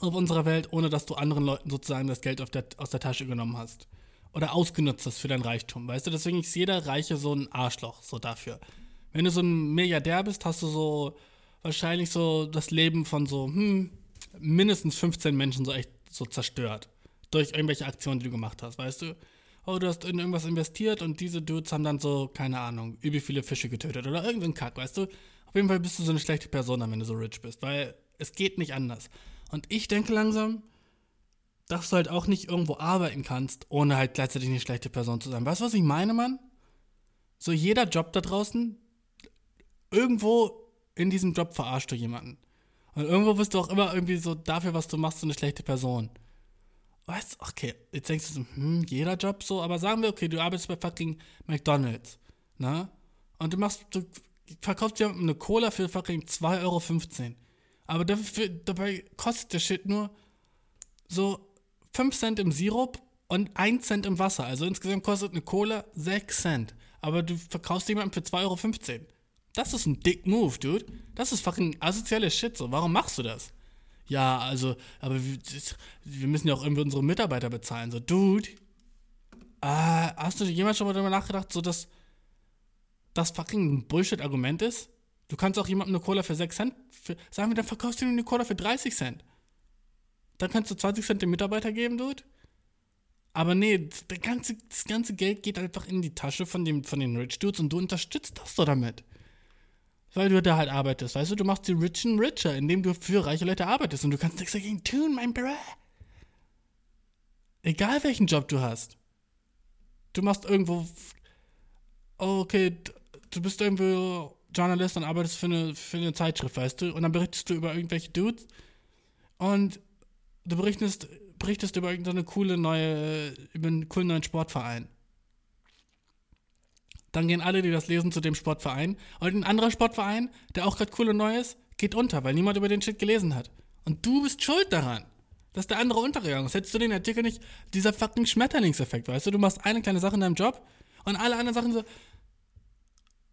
auf unserer Welt, ohne dass du anderen Leuten sozusagen das Geld der, aus der Tasche genommen hast oder ausgenutzt hast für dein Reichtum, weißt du, deswegen ist jeder Reiche so ein Arschloch so dafür. Wenn du so ein Milliardär bist, hast du so wahrscheinlich so das Leben von so hm, mindestens 15 Menschen so echt so zerstört durch irgendwelche Aktionen, die du gemacht hast, weißt du? Oh, du hast in irgendwas investiert und diese Dudes haben dann so, keine Ahnung, übel viele Fische getötet oder irgendeinen Kack, weißt du? Auf jeden Fall bist du so eine schlechte Person, wenn du so rich bist, weil es geht nicht anders. Und ich denke langsam, dass du halt auch nicht irgendwo arbeiten kannst, ohne halt gleichzeitig eine schlechte Person zu sein. Weißt du, was ich meine, Mann? So jeder Job da draußen, irgendwo in diesem Job verarscht du jemanden. Und irgendwo bist du auch immer irgendwie so dafür, was du machst, so eine schlechte Person weißt okay, jetzt denkst du so, hm, jeder Job so, aber sagen wir, okay, du arbeitest bei fucking McDonalds, ne? Und du machst, du verkaufst dir eine Cola für fucking 2,15 Euro. Aber dafür, dabei kostet der Shit nur so 5 Cent im Sirup und 1 Cent im Wasser. Also insgesamt kostet eine Cola 6 Cent. Aber du verkaufst jemanden für 2,15 Euro. Das ist ein dick Move, dude. Das ist fucking asoziales Shit so. Warum machst du das? Ja, also, aber wir, müssen ja auch irgendwie unsere Mitarbeiter bezahlen. So, Dude, äh, hast du jemand schon mal darüber nachgedacht, so dass das fucking Bullshit-Argument ist? Du kannst auch jemandem eine Cola für 6 Cent, für, sagen wir, dann verkaufst du ihm eine Cola für 30 Cent. Dann kannst du 20 Cent dem Mitarbeiter geben, Dude. Aber nee, das ganze, das ganze Geld geht einfach in die Tasche von, dem, von den Rich Dudes und du unterstützt das so damit. Weil du da halt arbeitest, weißt du? Du machst die Richen richer, indem du für reiche Leute arbeitest und du kannst nichts dagegen tun, mein Bro. Egal welchen Job du hast. Du machst irgendwo. Oh, okay, du bist irgendwo Journalist und arbeitest für eine, für eine Zeitschrift, weißt du? Und dann berichtest du über irgendwelche Dudes und du berichtest, berichtest über irgendeine coole neue, über einen coolen neuen Sportverein. Dann gehen alle, die das lesen, zu dem Sportverein. Und ein anderer Sportverein, der auch gerade cool und neu ist, geht unter, weil niemand über den Shit gelesen hat. Und du bist schuld daran, dass der andere untergegangen ist. Hättest du den Artikel nicht, dieser fucking Schmetterlingseffekt, weißt du? Du machst eine kleine Sache in deinem Job und alle anderen Sachen so.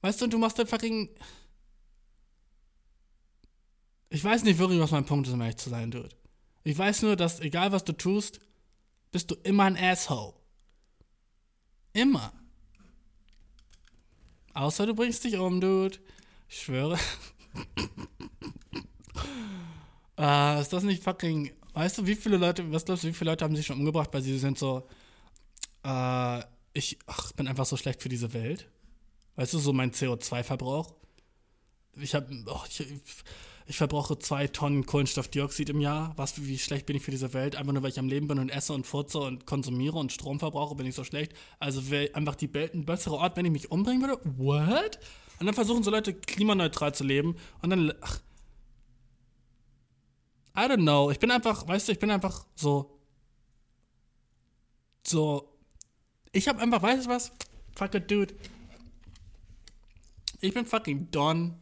Weißt du, du machst dann fucking. Ich weiß nicht wirklich, was mein Punkt ist, um ehrlich zu sein, Dude. Ich weiß nur, dass egal was du tust, bist du immer ein Asshole. Immer. Außer du bringst dich um, Dude. Ich schwöre. uh, *laughs* ist das nicht fucking. Weißt du, wie viele Leute, was glaubst du, wie viele Leute haben sich schon umgebracht, weil sie sind so. Uh, ich ach, bin einfach so schlecht für diese Welt. Weißt du, so mein CO2-Verbrauch. Ich habe. Oh, ich, ich verbrauche zwei Tonnen Kohlenstoffdioxid im Jahr. Was, wie schlecht bin ich für diese Welt? Einfach nur, weil ich am Leben bin und esse und furze und konsumiere und Strom verbrauche, bin ich so schlecht. Also wäre einfach die Welt ein besserer Ort, wenn ich mich umbringen würde? What? Und dann versuchen so Leute klimaneutral zu leben und dann, ach, I don't know. Ich bin einfach, weißt du, ich bin einfach so, so, ich habe einfach, weißt du was? Fuck it, dude. Ich bin fucking Don.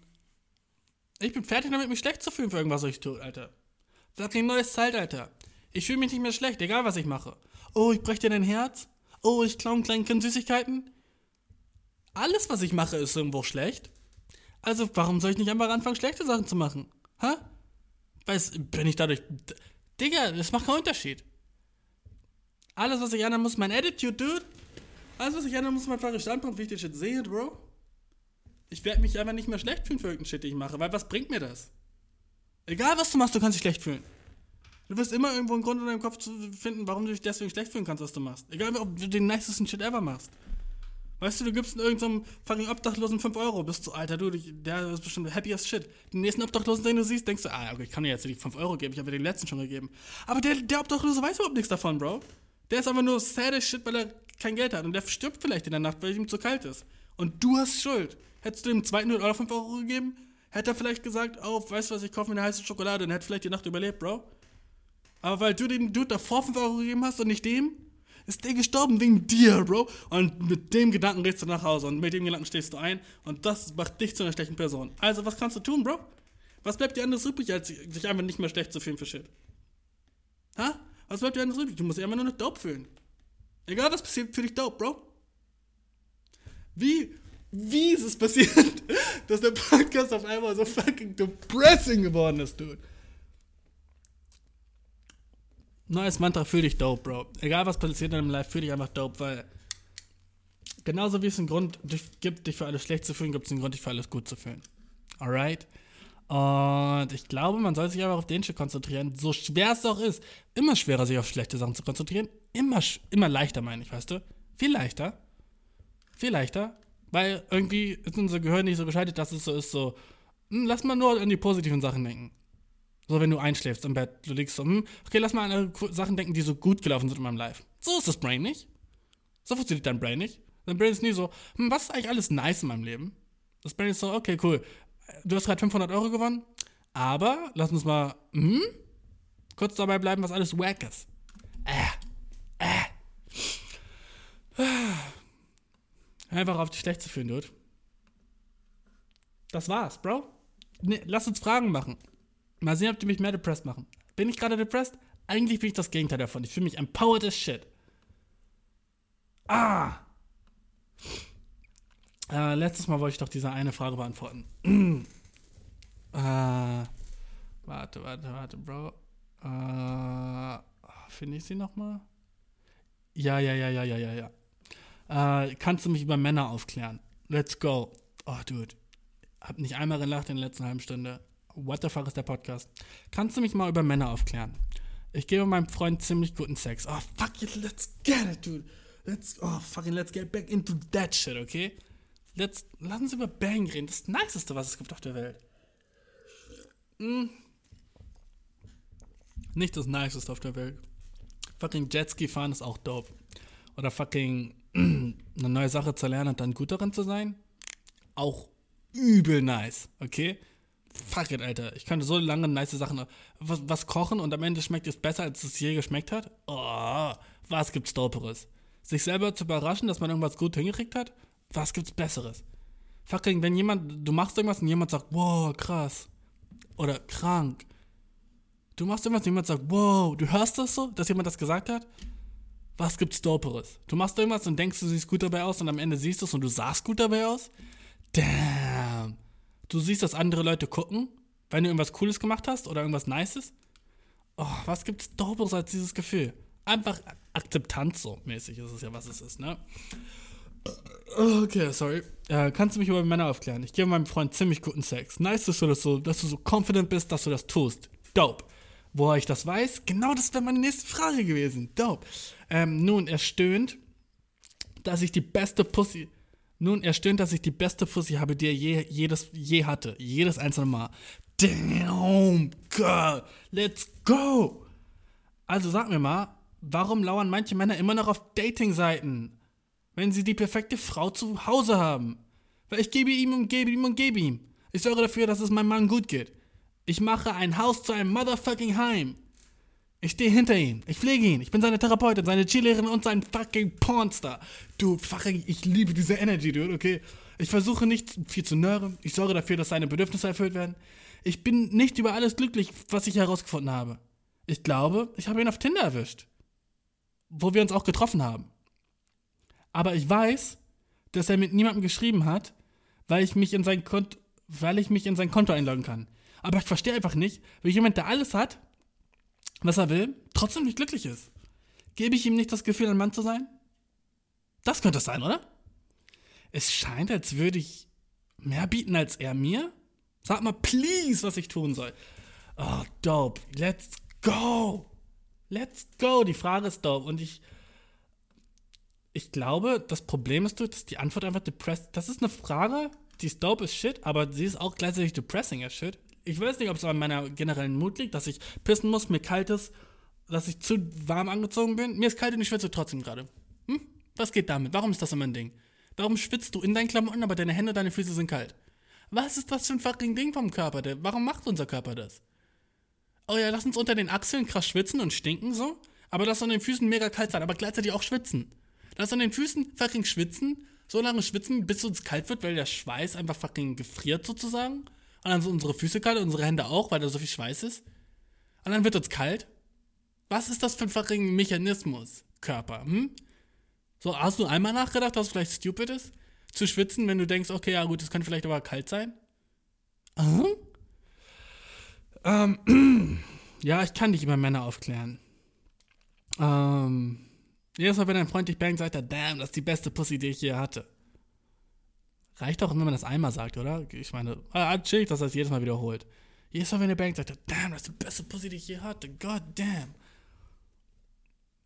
Ich bin fertig damit, mich schlecht zu fühlen für irgendwas, was ich tue, Alter. Fucking neues Zeitalter. Ich fühle mich nicht mehr schlecht, egal was ich mache. Oh, ich breche dir dein Herz. Oh, ich klaue einen kleinen Kind Süßigkeiten. Alles, was ich mache, ist irgendwo schlecht. Also, warum soll ich nicht einfach anfangen, schlechte Sachen zu machen? Hä? Weiß, bin ich dadurch. Digga, das macht keinen Unterschied. Alles, was ich ändern muss, mein Attitude, dude. Alles, was ich ändern muss, mein Standpunkt, wie ich den Shit sehe, Bro. Ich werde mich einfach nicht mehr schlecht fühlen für irgendeinen Shit, den ich mache, weil was bringt mir das? Egal, was du machst, du kannst dich schlecht fühlen. Du wirst immer irgendwo einen Grund in deinem Kopf finden, warum du dich deswegen schlecht fühlen kannst, was du machst. Egal, ob du den nicesten Shit ever machst. Weißt du, du gibst irgendeinem fucking Obdachlosen 5 Euro, bist du, Alter, du, der ist bestimmt happy as shit. Den nächsten Obdachlosen, den du siehst, denkst du, ah, okay, ich kann dir jetzt nicht 5 Euro geben, ich habe dir den letzten schon gegeben. Aber der, der Obdachlose weiß überhaupt nichts davon, Bro. Der ist einfach nur sad as shit, weil er kein Geld hat. Und der stirbt vielleicht in der Nacht, weil ihm zu kalt ist. Und du hast Schuld. Hättest du dem zweiten oder 5 Euro gegeben, hätte er vielleicht gesagt, oh, weißt du was, ich kaufe mir eine heiße Schokolade und hätte vielleicht die Nacht überlebt, Bro. Aber weil du dem Dude davor 5 Euro gegeben hast und nicht dem, ist der gestorben wegen dir, Bro. Und mit dem Gedanken gehst du nach Hause und mit dem Gedanken stehst du ein und das macht dich zu einer schlechten Person. Also, was kannst du tun, Bro? Was bleibt dir anderes übrig, als sich einfach nicht mehr schlecht zu fühlen für Shit? Ha? Was bleibt dir anderes übrig? Du musst dich einfach nur noch dope fühlen. Egal was passiert, für dich dope, Bro. Wie, wie ist es passiert, *laughs* dass der Podcast auf einmal so fucking depressing geworden ist, dude? Neues Mantra, fühl dich dope, Bro. Egal was passiert in deinem Life, fühl dich einfach dope, weil genauso wie es einen Grund gibt, dich für alles schlecht zu fühlen, gibt es einen Grund, dich für alles gut zu fühlen. Alright? Und ich glaube, man soll sich aber auf den Shit konzentrieren, so schwer es auch ist. Immer schwerer, sich auf schlechte Sachen zu konzentrieren. Immer, immer leichter, meine ich, weißt du? Viel leichter. Viel leichter. Weil irgendwie ist unser Gehirn nicht so geschaltet, dass es so ist, so, hm, lass mal nur an die positiven Sachen denken. So, wenn du einschläfst im Bett, du liegst so, hm, okay, lass mal an Sachen denken, die so gut gelaufen sind in meinem Life. So ist das Brain nicht. So funktioniert dein Brain nicht. Dein Brain ist nie so, hm, was ist eigentlich alles nice in meinem Leben? Das Brain ist so, okay, cool. Du hast gerade 500 Euro gewonnen, aber lass uns mal, hm, kurz dabei bleiben, was alles wack ist. Äh, Einfach auf dich schlecht zu fühlen, Dude. Das war's, Bro. Nee, lass uns Fragen machen. Mal sehen, ob die mich mehr depressed machen. Bin ich gerade depressed? Eigentlich bin ich das Gegenteil davon. Ich fühle mich empowered as shit. Ah! Äh, letztes Mal wollte ich doch diese eine Frage beantworten. *clears throat* äh, warte, warte, warte, Bro. Äh, Finde ich sie nochmal? Ja, ja, ja, ja, ja, ja, ja. Äh, kannst du mich über Männer aufklären? Let's go. Oh, Dude. Hab nicht einmal gelacht in der letzten halben Stunde. What the fuck ist der Podcast? Kannst du mich mal über Männer aufklären? Ich gebe meinem Freund ziemlich guten Sex. Oh, fuck it, let's get it, dude. Let's, oh, fucking, let's get back into that shit, okay? Let's, lass uns über Bang reden. Das Niceste, was es gibt auf der Welt. Hm. Nicht das Niceste auf der Welt. Fucking Jetski fahren ist auch dope. Oder fucking *clears throat* eine neue Sache zu lernen und dann gut darin zu sein. Auch übel nice, okay? fuck it, Alter. Ich könnte so lange nice Sachen, was, was, kochen und am Ende schmeckt es besser, als es je geschmeckt hat. Oh, was gibt's Doperes? Sich selber zu überraschen, dass man irgendwas gut hingekriegt hat? Was gibt's Besseres? Fucking, wenn jemand, du machst irgendwas und jemand sagt, wow, krass. Oder krank. Du machst irgendwas und jemand sagt, wow, du hörst das so, dass jemand das gesagt hat? Was gibt's Doperes? Du machst irgendwas und denkst, du siehst gut dabei aus und am Ende siehst du es und du sahst gut dabei aus? Damn. Du siehst, dass andere Leute gucken, wenn du irgendwas Cooles gemacht hast oder irgendwas Nices. Oh, was gibt's Doperes als dieses Gefühl? Einfach Akzeptanz so mäßig ist es ja, was es ist, ne? Okay, sorry. Äh, kannst du mich über Männer aufklären? Ich gebe meinem Freund ziemlich guten Sex. Nice, dass du, das so, dass du so confident bist, dass du das tust. Dope. Woher ich das weiß? Genau das wäre meine nächste Frage gewesen. Dope. Ähm, nun, er stöhnt, dass ich die beste Pussy. Nun, er stöhnt, dass ich die beste Pussy habe, die er je, jedes, je hatte. Jedes einzelne Mal. damn, girl, let's go. Also sag mir mal, warum lauern manche Männer immer noch auf Dating-Seiten, wenn sie die perfekte Frau zu Hause haben? Weil ich gebe ihm und gebe ihm und gebe ihm. Ich sorge dafür, dass es meinem Mann gut geht. Ich mache ein Haus zu einem motherfucking Heim. Ich stehe hinter ihm. Ich pflege ihn. Ich bin seine Therapeutin, seine Cheerleaderin und sein fucking Pornstar. Du fucking, ich liebe diese Energy, dude, okay? Ich versuche nicht viel zu nörren. Ich sorge dafür, dass seine Bedürfnisse erfüllt werden. Ich bin nicht über alles glücklich, was ich herausgefunden habe. Ich glaube, ich habe ihn auf Tinder erwischt. Wo wir uns auch getroffen haben. Aber ich weiß, dass er mit niemandem geschrieben hat, weil ich mich in sein Konto, weil ich mich in sein Konto einloggen kann. Aber ich verstehe einfach nicht, wie jemand, der alles hat, was er will, trotzdem nicht glücklich ist. Gebe ich ihm nicht das Gefühl, ein Mann zu sein? Das könnte es sein, oder? Es scheint, als würde ich mehr bieten als er mir. Sag mal, please, was ich tun soll. Oh, dope. Let's go. Let's go. Die Frage ist dope. Und ich. Ich glaube, das Problem ist, dass die Antwort einfach depressed. Das ist eine Frage, die ist dope as shit, aber sie ist auch gleichzeitig depressing as shit ich weiß nicht, ob es an meiner generellen Mut liegt, dass ich pissen muss, mir kalt ist, dass ich zu warm angezogen bin. Mir ist kalt und ich schwitze trotzdem gerade. Hm? Was geht damit? Warum ist das immer ein Ding? Warum schwitzt du in deinen Klamotten, aber deine Hände, deine Füße sind kalt? Was ist das für ein fucking Ding vom Körper? Warum macht unser Körper das? Oh ja, lass uns unter den Achseln krass schwitzen und stinken so, aber lass an den Füßen mega kalt sein, aber gleichzeitig auch schwitzen. Lass an den Füßen fucking schwitzen, so lange schwitzen, bis uns kalt wird, weil der Schweiß einfach fucking gefriert sozusagen. Und dann sind unsere Füße kalt, unsere Hände auch, weil da so viel Schweiß ist. Und dann wird uns kalt. Was ist das für ein fucking Mechanismus, Körper? Hm? So, hast du einmal nachgedacht, dass es vielleicht stupid ist? Zu schwitzen, wenn du denkst, okay, ja gut, es könnte vielleicht aber kalt sein? Uh ähm, *clears throat* ja, ich kann dich über Männer aufklären. Ähm, jedes Mal, wenn ein Freund dich bangt, sagt er, damn, das ist die beste Pussy, die ich je hatte. Reicht auch, wenn man das einmal sagt, oder? Ich meine, ah, chillig, dass er das jedes Mal wiederholt. Jedes Mal, wenn der Bank sagt, damn, das ist die beste Pussy, die ich je hatte. God damn.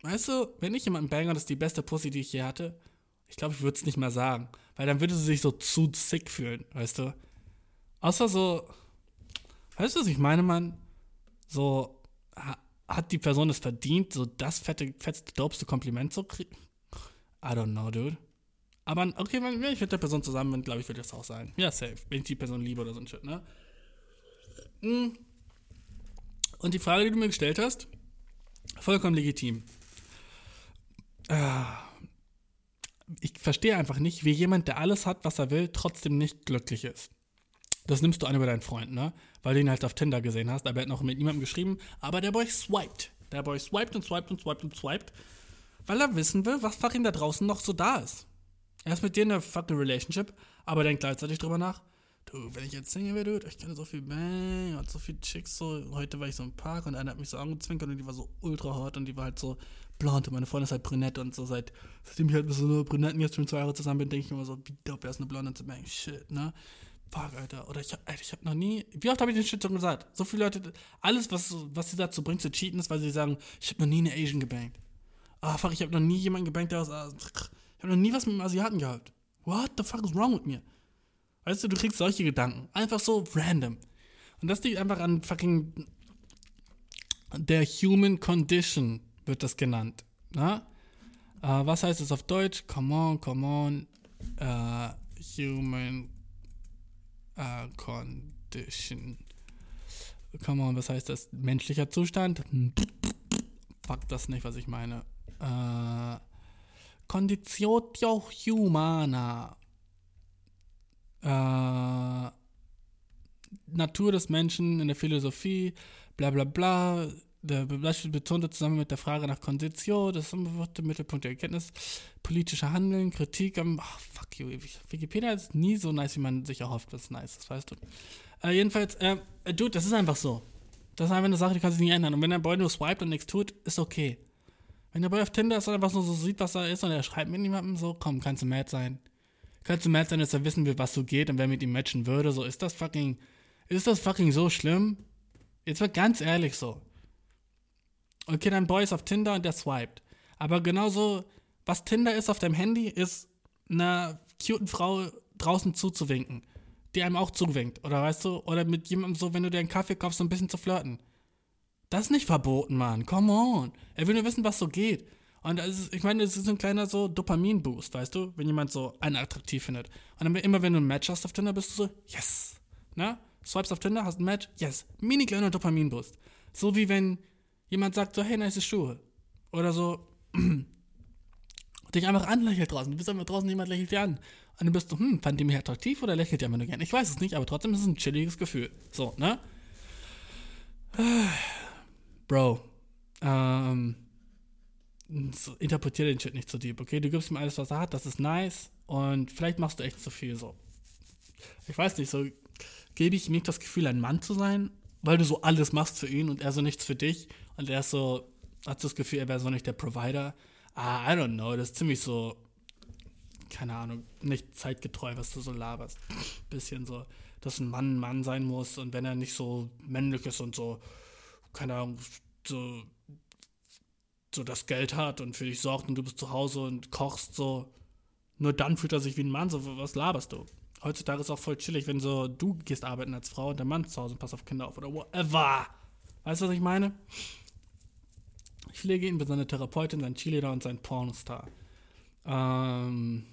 Weißt du, wenn ich jemanden bange und das ist die beste Pussy, die ich je hatte, ich glaube, ich würde es nicht mehr sagen. Weil dann würde sie sich so zu sick fühlen, weißt du? Außer so, weißt du, was ich meine, Mann? So, hat die Person es verdient, so das fette, fetteste, dopeste Kompliment zu kriegen? I don't know, dude. Aber okay, wenn ich mit der Person zusammen bin, glaube ich, würde ich das auch sagen. Ja, safe. Wenn ich die Person liebe oder so ein Shit, ne? Hm. Und die Frage, die du mir gestellt hast, vollkommen legitim. Ah. Ich verstehe einfach nicht, wie jemand, der alles hat, was er will, trotzdem nicht glücklich ist. Das nimmst du an über deinen Freund, ne? Weil du ihn halt auf Tinder gesehen hast, aber er hat noch mit niemandem geschrieben, aber der Boy swiped. Der Boy swiped und swiped und swiped und swiped, weil er wissen will, was für ihn da draußen noch so da ist. Er ist mit dir in einer fucking Relationship, aber denkt gleichzeitig drüber nach. Du, wenn ich jetzt Single wäre, dude, ich kenne so viel Bang und so viel Chicks so. Heute war ich so im Park und einer hat mich so angezwinkert und die war so ultra hot und die war halt so blond und meine Freundin ist halt brünett und so seit, seitdem ich halt mit so einer Brünetten jetzt schon zwei Jahre zusammen bin, denke ich immer so, wie dope er ist eine Blonde zu bang. Shit, ne? Fuck, Alter. Oder ich, Alter, ich hab noch nie, wie oft habe ich den Shit schon gesagt? So viele Leute, alles, was, was sie dazu bringt zu cheaten, ist, weil sie sagen, ich habe noch nie eine Asian gebankt. Ah, fuck, ich habe noch nie jemanden gebankt, der aus, ah, ich habe noch nie was mit einem Asiaten gehabt. What the fuck is wrong with me? Weißt du, du kriegst solche Gedanken. Einfach so random. Und das liegt einfach an fucking der Human Condition, wird das genannt. Na? Uh, was heißt es auf Deutsch? Come on, come on. Uh, human uh, Condition. Come on, was heißt das? Menschlicher Zustand? Fuck das nicht, was ich meine. Uh, Conditio Humana. Äh, Natur des Menschen in der Philosophie, bla bla bla. Der Beispiel betonte zusammen mit der Frage nach Conditio, das wird der Mittelpunkt der Erkenntnis, politische Handeln, Kritik am. Oh, fuck you. Wikipedia ist nie so nice, wie man sich erhofft, was nice ist, weißt du. Äh, jedenfalls, äh, dude, das ist einfach so. Das ist einfach eine Sache, die kann sich nicht ändern. Und wenn der Boy nur swiped und nichts tut, ist okay. Wenn der Boy auf Tinder ist und einfach nur so sieht, was da ist und er schreibt mit jemandem so, komm, kannst du mad sein. Kannst du mad sein, dass er wissen will, was so geht und wer mit ihm matchen würde, so, ist das fucking, ist das fucking so schlimm? Jetzt wird ganz ehrlich so. Okay, dein Boy ist auf Tinder und der swiped. Aber genauso, was Tinder ist auf deinem Handy, ist einer cuten Frau draußen zuzuwinken. die einem auch zuwinkt. Oder weißt du, oder mit jemandem so, wenn du dir einen Kaffee kaufst, so ein bisschen zu flirten. Das ist nicht verboten, Mann. Come on. Er will nur wissen, was so geht. Und ist, ich meine, es ist ein kleiner so Dopamin-Boost, weißt du, wenn jemand so einen attraktiv findet. Und dann immer, wenn du ein Match hast auf Tinder, bist du so, yes. Ne? Swipes auf Tinder, hast ein Match, yes. Mini kleiner Dopamin-Boost. So wie wenn jemand sagt so, hey, nice Schuhe. Oder so, *clears throat* dich einfach anlächelt draußen. Du bist einfach draußen, jemand lächelt dir an. Und du bist so, hm, fand die mich attraktiv oder lächelt die einfach nur gern? Ich weiß es nicht, aber trotzdem ist es ein chilliges Gefühl. So, ne? Bro, ähm, so, interpretiere den Shit nicht zu deep, okay? Du gibst ihm alles, was er hat, das ist nice und vielleicht machst du echt zu viel so. Ich weiß nicht, so gebe ich ihm nicht das Gefühl, ein Mann zu sein, weil du so alles machst für ihn und er so nichts für dich und er ist so, hat so das Gefühl, er wäre so nicht der Provider. Ah, I don't know, das ist ziemlich so, keine Ahnung, nicht zeitgetreu, was du so laberst. Bisschen so, dass ein Mann ein Mann sein muss und wenn er nicht so männlich ist und so, keine Ahnung, so so das Geld hat und für dich sorgt und du bist zu Hause und kochst so, nur dann fühlt er sich wie ein Mann, so was laberst du? Heutzutage ist auch voll chillig, wenn so du gehst arbeiten als Frau und der Mann zu Hause und passt auf Kinder auf oder whatever. Weißt du, was ich meine? Ich pflege ihn mit seiner Therapeutin, sein Cheerleader und sein Pornostar. Ähm,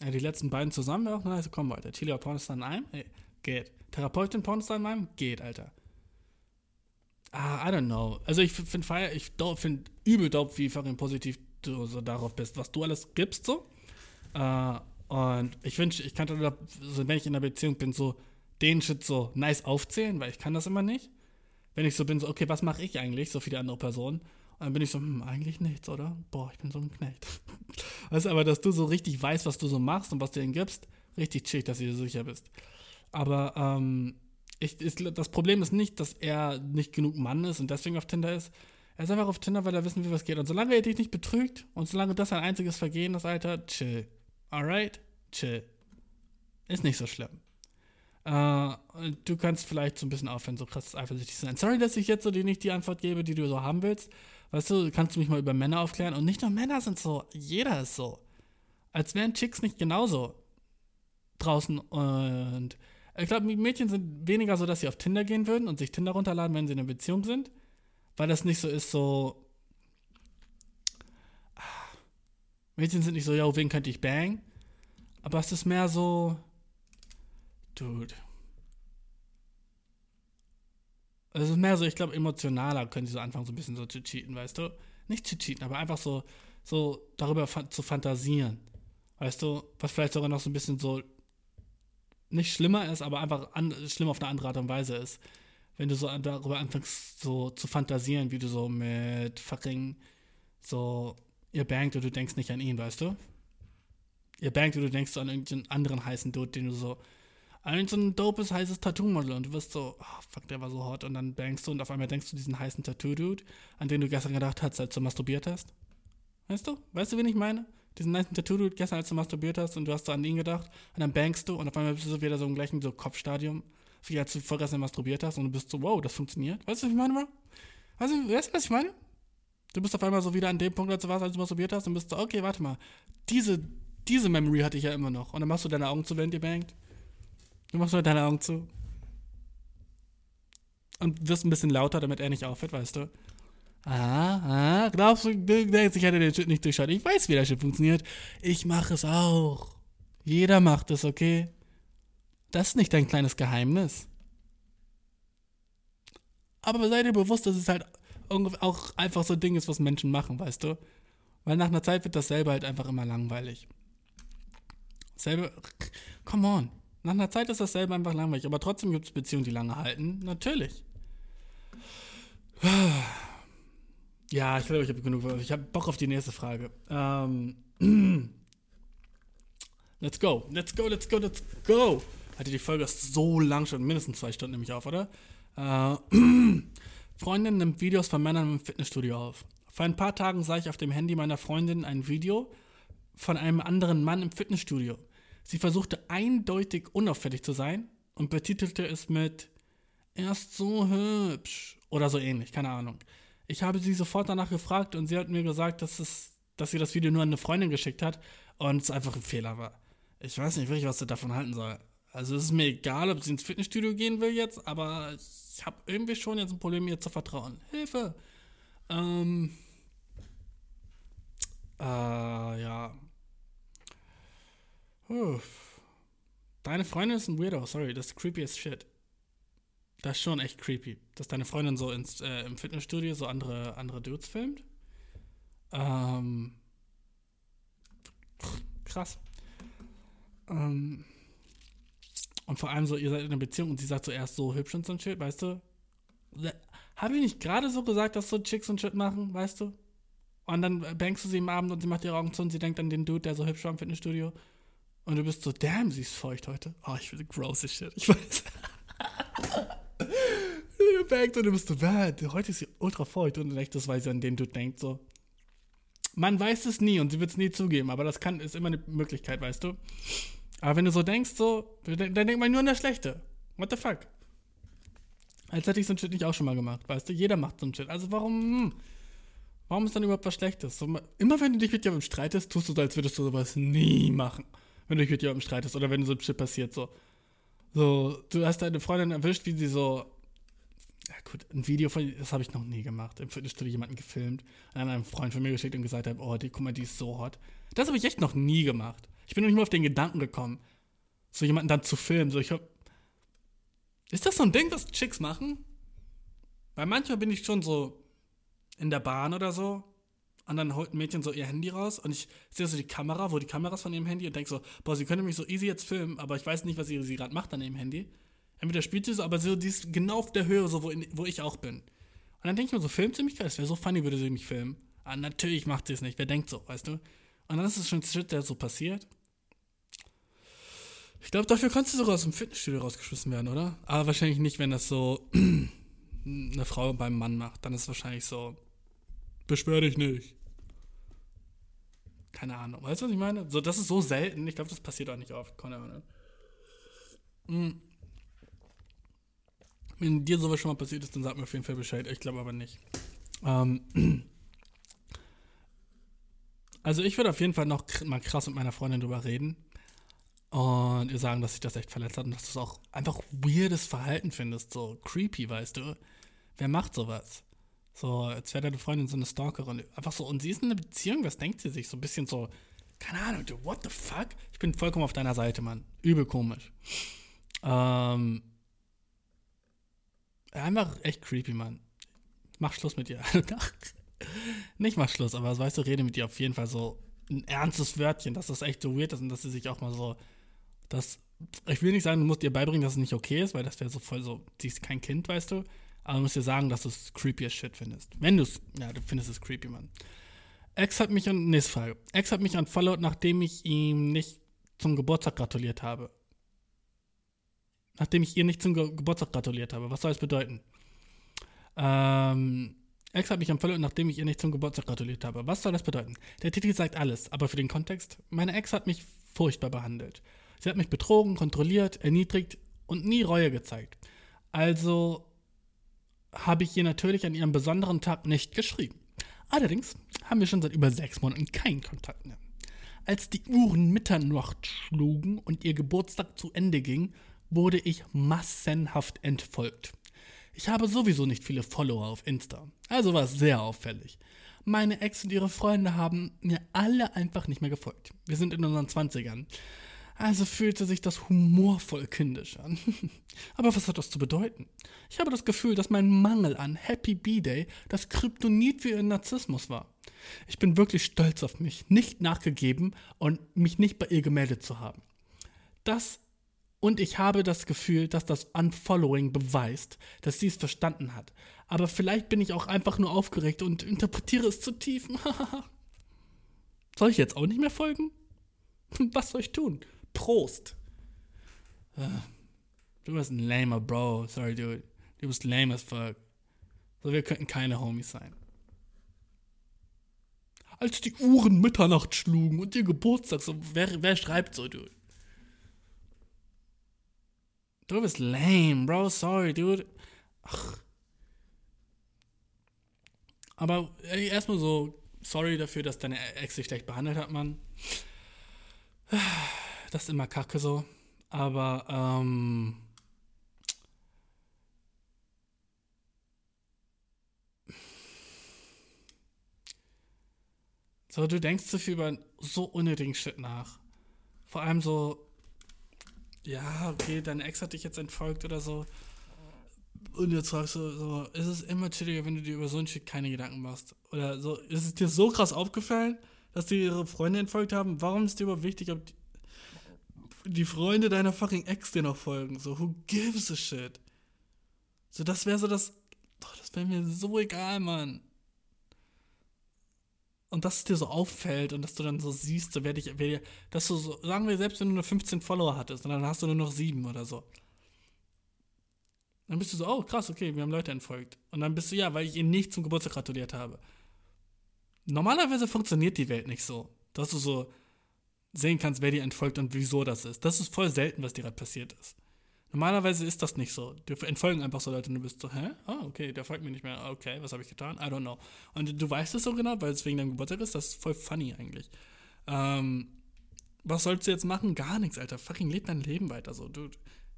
ja, die letzten beiden zusammen wäre auch eine nice Kombo, Alter. Cheerleader, Pornostar in einem? Ey, geht. Therapeutin, Pornostar in einem? Geht, Alter. Ah, I don't know. Also ich finde feier, ich finde übel dope, wie fucking positiv du so darauf bist, was du alles gibst so. Uh, und ich wünsche, ich kann so, wenn ich in einer Beziehung bin, so den Shit so nice aufzählen, weil ich kann das immer nicht. Wenn ich so bin, so, okay, was mache ich eigentlich, so für die andere Person? Und dann bin ich so, hm, eigentlich nichts, oder? Boah, ich bin so ein Knecht. *laughs* weißt du, aber dass du so richtig weißt, was du so machst und was du ihnen gibst, richtig chill, dass du dir sicher bist. Aber, ähm, ich, ist, das Problem ist nicht, dass er nicht genug Mann ist und deswegen auf Tinder ist. Er ist einfach auf Tinder, weil er wissen will, was geht. Und solange er dich nicht betrügt und solange das ein einziges Vergehen ist, Alter, chill. Alright? Chill. Ist nicht so schlimm. Äh, du kannst vielleicht so ein bisschen aufhören, so krass eifersüchtig zu sein. Sorry, dass ich jetzt so dir nicht die Antwort gebe, die du so haben willst. Weißt du, kannst du mich mal über Männer aufklären? Und nicht nur Männer sind so, jeder ist so. Als wären Chicks nicht genauso draußen und ich glaube, Mädchen sind weniger so, dass sie auf Tinder gehen würden und sich Tinder runterladen, wenn sie in einer Beziehung sind. Weil das nicht so ist, so. Mädchen sind nicht so, ja, wen könnte ich bang? Aber es ist mehr so. Dude. Es ist mehr so, ich glaube, emotionaler können sie so anfangen, so ein bisschen so zu cheaten, weißt du? Nicht zu cheaten, aber einfach so, so darüber fa zu fantasieren. Weißt du? Was vielleicht sogar noch so ein bisschen so nicht schlimmer ist, aber einfach an, schlimm auf eine andere Art und Weise ist. Wenn du so darüber anfängst, so zu fantasieren, wie du so mit fucking so, ihr bangt und du denkst nicht an ihn, weißt du? Ihr bangt und du denkst an irgendeinen anderen heißen Dude, den du so, an so ein dopes, heißes Tattoo-Model und du wirst so, oh, fuck, der war so hot und dann bangst du und auf einmal denkst du diesen heißen Tattoo-Dude, an den du gestern gedacht hast, als du masturbiert hast. Weißt du? Weißt du, wen ich meine? Diesen nice Tattoo gestern, als du masturbiert hast und du hast so an ihn gedacht und dann bangst du und auf einmal bist du wieder so im gleichen so Kopfstadium, wie als du vorgestern masturbiert hast und du bist so, wow, das funktioniert. Weißt du, was ich meine, Bro? Weißt du, weißt du, was ich meine? Du bist auf einmal so wieder an dem Punkt, als du warst, als du masturbiert hast und bist so, okay, warte mal, diese, diese Memory hatte ich ja immer noch. Und dann machst du deine Augen zu, während ihr bangt. Du machst halt deine Augen zu. Und wirst ein bisschen lauter, damit er nicht aufhört, weißt du? Ah, ah, glaubst du, du denkst, ich hätte den Shit nicht durchschaut. Ich weiß, wie der Shit funktioniert. Ich mache es auch. Jeder macht es, okay? Das ist nicht dein kleines Geheimnis. Aber sei dir bewusst, dass es halt auch einfach so ein Ding ist, was Menschen machen, weißt du? Weil nach einer Zeit wird das selber halt einfach immer langweilig. Selber, come on. Nach einer Zeit ist das selber einfach langweilig. Aber trotzdem gibt es Beziehungen, die lange halten. Natürlich. Ja, ich glaube, ich habe genug. Ich habe Bock auf die nächste Frage. Ähm, *clears throat* let's go, let's go, let's go, let's go. Hatte die Folge so lang schon, mindestens zwei Stunden nämlich auf, oder? Äh, *clears throat* Freundin nimmt Videos von Männern im Fitnessstudio auf. Vor ein paar Tagen sah ich auf dem Handy meiner Freundin ein Video von einem anderen Mann im Fitnessstudio. Sie versuchte eindeutig unauffällig zu sein und betitelte es mit Er ist so hübsch oder so ähnlich, keine Ahnung. Ich habe sie sofort danach gefragt und sie hat mir gesagt, dass, es, dass sie das Video nur an eine Freundin geschickt hat und es einfach ein Fehler war. Ich weiß nicht wirklich, was sie davon halten soll. Also es ist mir egal, ob sie ins Fitnessstudio gehen will jetzt, aber ich habe irgendwie schon jetzt ein Problem, ihr zu vertrauen. Hilfe! Ähm. Äh, ja. Uff. Deine Freundin ist ein Weirdo, sorry, das ist creepy as shit. Das ist schon echt creepy, dass deine Freundin so ins, äh, im Fitnessstudio so andere, andere Dudes filmt. Ähm. Krass. Ähm. Und vor allem so, ihr seid in einer Beziehung und sie sagt zuerst so hübsch und so ein Shit, weißt du? Habe ich nicht gerade so gesagt, dass so Chicks und Shit machen, weißt du? Und dann bangst du sie am Abend und sie macht ihre Augen zu und sie denkt an den Dude, der so hübsch war im Fitnessstudio. Und du bist so, damn, sie ist feucht heute. Oh, ich will gross as shit. Ich weiß. Du bangst und du bist so, heute ist sie ultra feucht. Und echt, das weiß sie an den Dude denkt so. Man weiß es nie und sie wird es nie zugeben, aber das kann, ist immer eine Möglichkeit, weißt du? Aber wenn du so denkst, so, dann denkt man nur an das Schlechte. What the fuck? Als hätte ich so ein Shit nicht auch schon mal gemacht, weißt du? Jeder macht so ein Shit. Also warum, hm, warum ist dann überhaupt was Schlechtes? So, immer wenn du dich mit jemandem streitest, tust du so, als würdest du sowas nie machen. Wenn du dich mit jemandem streitest oder wenn so ein Shit passiert, so. So, du hast deine Freundin erwischt, wie sie so. Gut, ein Video von, das habe ich noch nie gemacht. Im Fitnessstudio jemanden gefilmt, an einem Freund von mir geschickt und gesagt habe, oh, die, guck mal, die ist so hot. Das habe ich echt noch nie gemacht. Ich bin noch nicht mal auf den Gedanken gekommen, so jemanden dann zu filmen. So, ich hab, ist das so ein Ding, das Chicks machen? Weil manchmal bin ich schon so in der Bahn oder so und dann holt ein Mädchen so ihr Handy raus und ich sehe so die Kamera, wo die Kameras von ihrem Handy und denke so, boah, sie könnte mich so easy jetzt filmen, aber ich weiß nicht, was sie, sie gerade macht an ihrem Handy. Entweder spielt sie so, aber so, die ist genau auf der Höhe, so wo, in, wo ich auch bin. Und dann denke ich mir so, filmt sie mich? Das wäre so funny, würde sie mich filmen. Aber ah, natürlich macht sie es nicht. Wer denkt so, weißt du? Und dann ist es schon ein Shit, der so passiert. Ich glaube, dafür kannst du sogar aus dem Fitnessstudio rausgeschmissen werden, oder? Aber wahrscheinlich nicht, wenn das so *clears throat* eine Frau beim Mann macht. Dann ist es wahrscheinlich so, beschwer dich nicht. Keine Ahnung. Weißt du, was ich meine? So, das ist so selten. Ich glaube, das passiert auch nicht oft. Keine Ahnung. Mhm. Wenn dir sowas schon mal passiert ist, dann sag mir auf jeden Fall Bescheid. Ich glaube aber nicht. Ähm. *clears throat* Also ich würde auf jeden Fall noch mal krass mit meiner Freundin drüber reden und ihr sagen, dass sich das echt verletzt hat und dass du es auch einfach weirdes Verhalten findest, so creepy, weißt du. Wer macht sowas? So, als wäre deine Freundin so eine Stalkerin. Einfach so, und sie ist in einer Beziehung, was denkt sie sich? So ein bisschen so, keine Ahnung, du, what the fuck? Ich bin vollkommen auf deiner Seite, Mann. Übel komisch. Ähm, einfach echt creepy, Mann. Mach Schluss mit ihr. *laughs* Nicht mach Schluss, aber weißt du, rede mit ihr auf jeden Fall so ein ernstes Wörtchen, dass das echt so weird ist und dass sie sich auch mal so das, ich will nicht sagen, du musst ihr beibringen, dass es nicht okay ist, weil das wäre so voll so, sie ist kein Kind, weißt du. Aber du musst ihr sagen, dass du es creepy as shit findest. Wenn du es, ja, du findest es creepy, Mann. Ex hat mich an, nächste Frage. Ex hat mich unfollowed, nachdem ich ihm nicht zum Geburtstag gratuliert habe. Nachdem ich ihr nicht zum Ge Geburtstag gratuliert habe. Was soll das bedeuten? Ähm, Ex hat mich unfollowed, nachdem ich ihr nicht zum Geburtstag gratuliert habe. Was soll das bedeuten? Der Titel sagt alles, aber für den Kontext, meine Ex hat mich furchtbar behandelt. Sie hat mich betrogen, kontrolliert, erniedrigt und nie Reue gezeigt. Also habe ich ihr natürlich an ihrem besonderen Tag nicht geschrieben. Allerdings haben wir schon seit über sechs Monaten keinen Kontakt mehr. Als die Uhren Mitternacht schlugen und ihr Geburtstag zu Ende ging, wurde ich massenhaft entfolgt. Ich habe sowieso nicht viele Follower auf Insta, also war es sehr auffällig. Meine Ex und ihre Freunde haben mir alle einfach nicht mehr gefolgt. Wir sind in unseren Zwanzigern. Also fühlte sich das humorvoll kindisch an. *laughs* Aber was hat das zu bedeuten? Ich habe das Gefühl, dass mein Mangel an Happy B-Day das Kryptonit für ihren Narzissmus war. Ich bin wirklich stolz auf mich, nicht nachgegeben und mich nicht bei ihr gemeldet zu haben. Das und ich habe das Gefühl, dass das Unfollowing beweist, dass sie es verstanden hat. Aber vielleicht bin ich auch einfach nur aufgeregt und interpretiere es zu tief. *laughs* soll ich jetzt auch nicht mehr folgen? *laughs* Was soll ich tun? Prost. Ah, du bist ein lamer Bro. Sorry, dude. Du bist lame as fuck. So, wir könnten keine Homies sein. Als die Uhren Mitternacht schlugen und ihr Geburtstag, so, wer, wer schreibt so, dude? Du bist lame, Bro. Sorry, dude. Ach. Aber erstmal so, sorry dafür, dass deine Ex dich schlecht behandelt hat, Mann das ist immer kacke so. Aber, ähm. So, du denkst zu viel über so unnötigen Shit nach. Vor allem so, ja, okay, deine Ex hat dich jetzt entfolgt oder so. Und jetzt fragst du so, ist es immer chilliger, wenn du dir über so ein Shit keine Gedanken machst? Oder so, ist es dir so krass aufgefallen, dass die ihre Freunde entfolgt haben? Warum ist dir überhaupt wichtig, ob die, die Freunde deiner fucking Ex dir noch folgen? So, who gives a shit? So, das wäre so das, oh, das wäre mir so egal, Mann und dass es dir so auffällt und dass du dann so siehst, so werde ich, wer, dass du so, sagen wir, selbst wenn du nur 15 Follower hattest und dann hast du nur noch sieben oder so. Dann bist du so, oh krass, okay, wir haben Leute entfolgt. Und dann bist du, ja, weil ich ihnen nicht zum Geburtstag gratuliert habe. Normalerweise funktioniert die Welt nicht so, dass du so sehen kannst, wer dir entfolgt und wieso das ist. Das ist voll selten, was dir gerade passiert ist. Normalerweise ist das nicht so. Die entfolgen einfach so Leute und du bist so, hä? Ah, okay, der folgt mir nicht mehr. Okay, was habe ich getan? I don't know. Und du weißt es so genau, weil es wegen deinem Geburtstag ist. Das ist voll funny eigentlich. Ähm, was sollst du jetzt machen? Gar nichts, Alter. Fucking leb dein Leben weiter so. Du,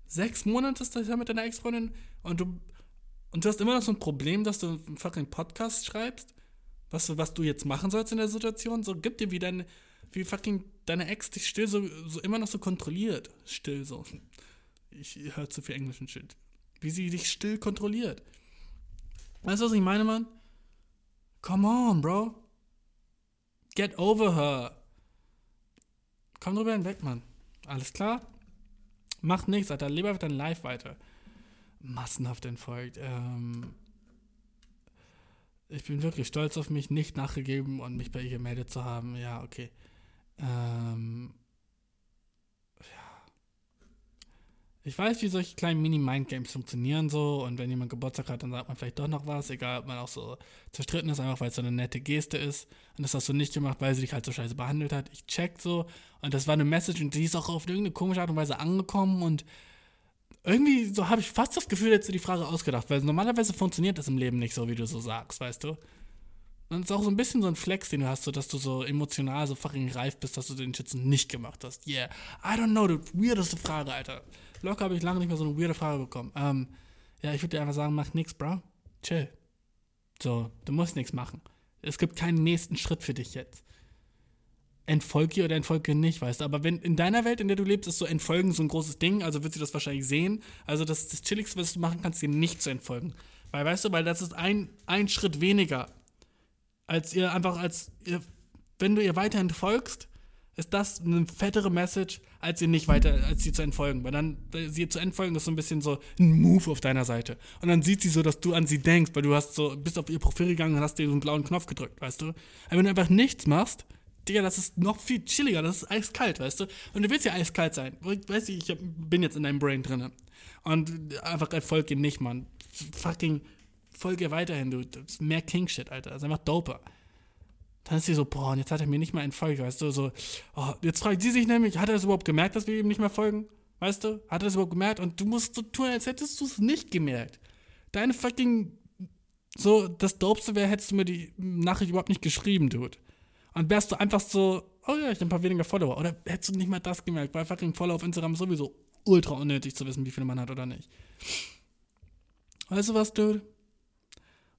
sechs Monate ist das ja mit deiner Ex-Freundin und du, und du hast immer noch so ein Problem, dass du einen fucking Podcast schreibst, was, was du jetzt machen sollst in der Situation. So, gib dir wie deine, wie fucking deine Ex dich still so, so immer noch so kontrolliert. Still so ich höre zu viel englischen Shit. Wie sie dich still kontrolliert. Weißt du, was ich meine, Mann? Come on, Bro. Get over her. Komm drüber hinweg, Mann. Alles klar? Mach nichts, Alter. Lieber dein Live weiter. Massenhaft entfolgt. Ähm, ich bin wirklich stolz auf mich, nicht nachgegeben und mich bei ihr gemeldet zu haben. Ja, okay. Ähm, ich weiß, wie solche kleinen Mini-Mind-Games funktionieren so und wenn jemand Geburtstag hat, dann sagt man vielleicht doch noch was, egal ob man auch so zerstritten ist, einfach weil es so eine nette Geste ist und das hast du nicht gemacht, weil sie dich halt so scheiße behandelt hat. Ich check so und das war eine Message und die ist auch auf irgendeine komische Art und Weise angekommen und irgendwie so habe ich fast das Gefühl, jetzt die Frage ausgedacht, weil normalerweise funktioniert das im Leben nicht so, wie du so sagst, weißt du? Und es ist auch so ein bisschen so ein Flex, den du hast, so dass du so emotional so fucking reif bist, dass du den Shit nicht gemacht hast. Yeah. I don't know, du weirdeste Frage, Alter. Locker habe ich lange nicht mehr so eine weirde Frage bekommen. Ähm, ja, ich würde dir einfach sagen, mach nix, Bro. Chill. So, du musst nichts machen. Es gibt keinen nächsten Schritt für dich jetzt. Entfolge oder entfolge nicht, weißt du. Aber wenn in deiner Welt, in der du lebst, ist so Entfolgen so ein großes Ding, also wird sie das wahrscheinlich sehen. Also das ist das Chilligste, was du machen kannst, dir nicht zu entfolgen. Weil, weißt du, weil das ist ein, ein Schritt weniger, als ihr einfach als ihr, wenn du ihr weiterhin folgst, ist das eine fettere Message, als sie nicht weiter, als sie zu entfolgen. Weil dann, sie zu entfolgen ist so ein bisschen so ein Move auf deiner Seite. Und dann sieht sie so, dass du an sie denkst, weil du hast so, bist auf ihr Profil gegangen und hast dir so einen blauen Knopf gedrückt, weißt du? Aber wenn du einfach nichts machst, Digga, das ist noch viel chilliger, das ist eiskalt, weißt du? Und du willst ja eiskalt sein. Weißt du, ich bin jetzt in deinem Brain drin. Und einfach erfolg ihn nicht, Mann. Fucking folge weiterhin, du. Das ist mehr King-Shit, Alter. Das ist einfach doper. Dann ist sie so, boah, und jetzt hat er mir nicht mal entfolgt, weißt du, so, oh, jetzt fragt sie sich nämlich, hat er das überhaupt gemerkt, dass wir ihm nicht mehr folgen? Weißt du? Hat er das überhaupt gemerkt? Und du musst so tun, als hättest du es nicht gemerkt. Deine fucking, so, das Dopeste wäre, hättest du mir die Nachricht überhaupt nicht geschrieben, Dude. Und wärst du einfach so, oh ja, ich habe ein paar weniger Follower. Oder hättest du nicht mal das gemerkt, weil fucking Follower auf Instagram sowieso ultra unnötig zu wissen, wie viele man hat oder nicht. Weißt du was, Dude?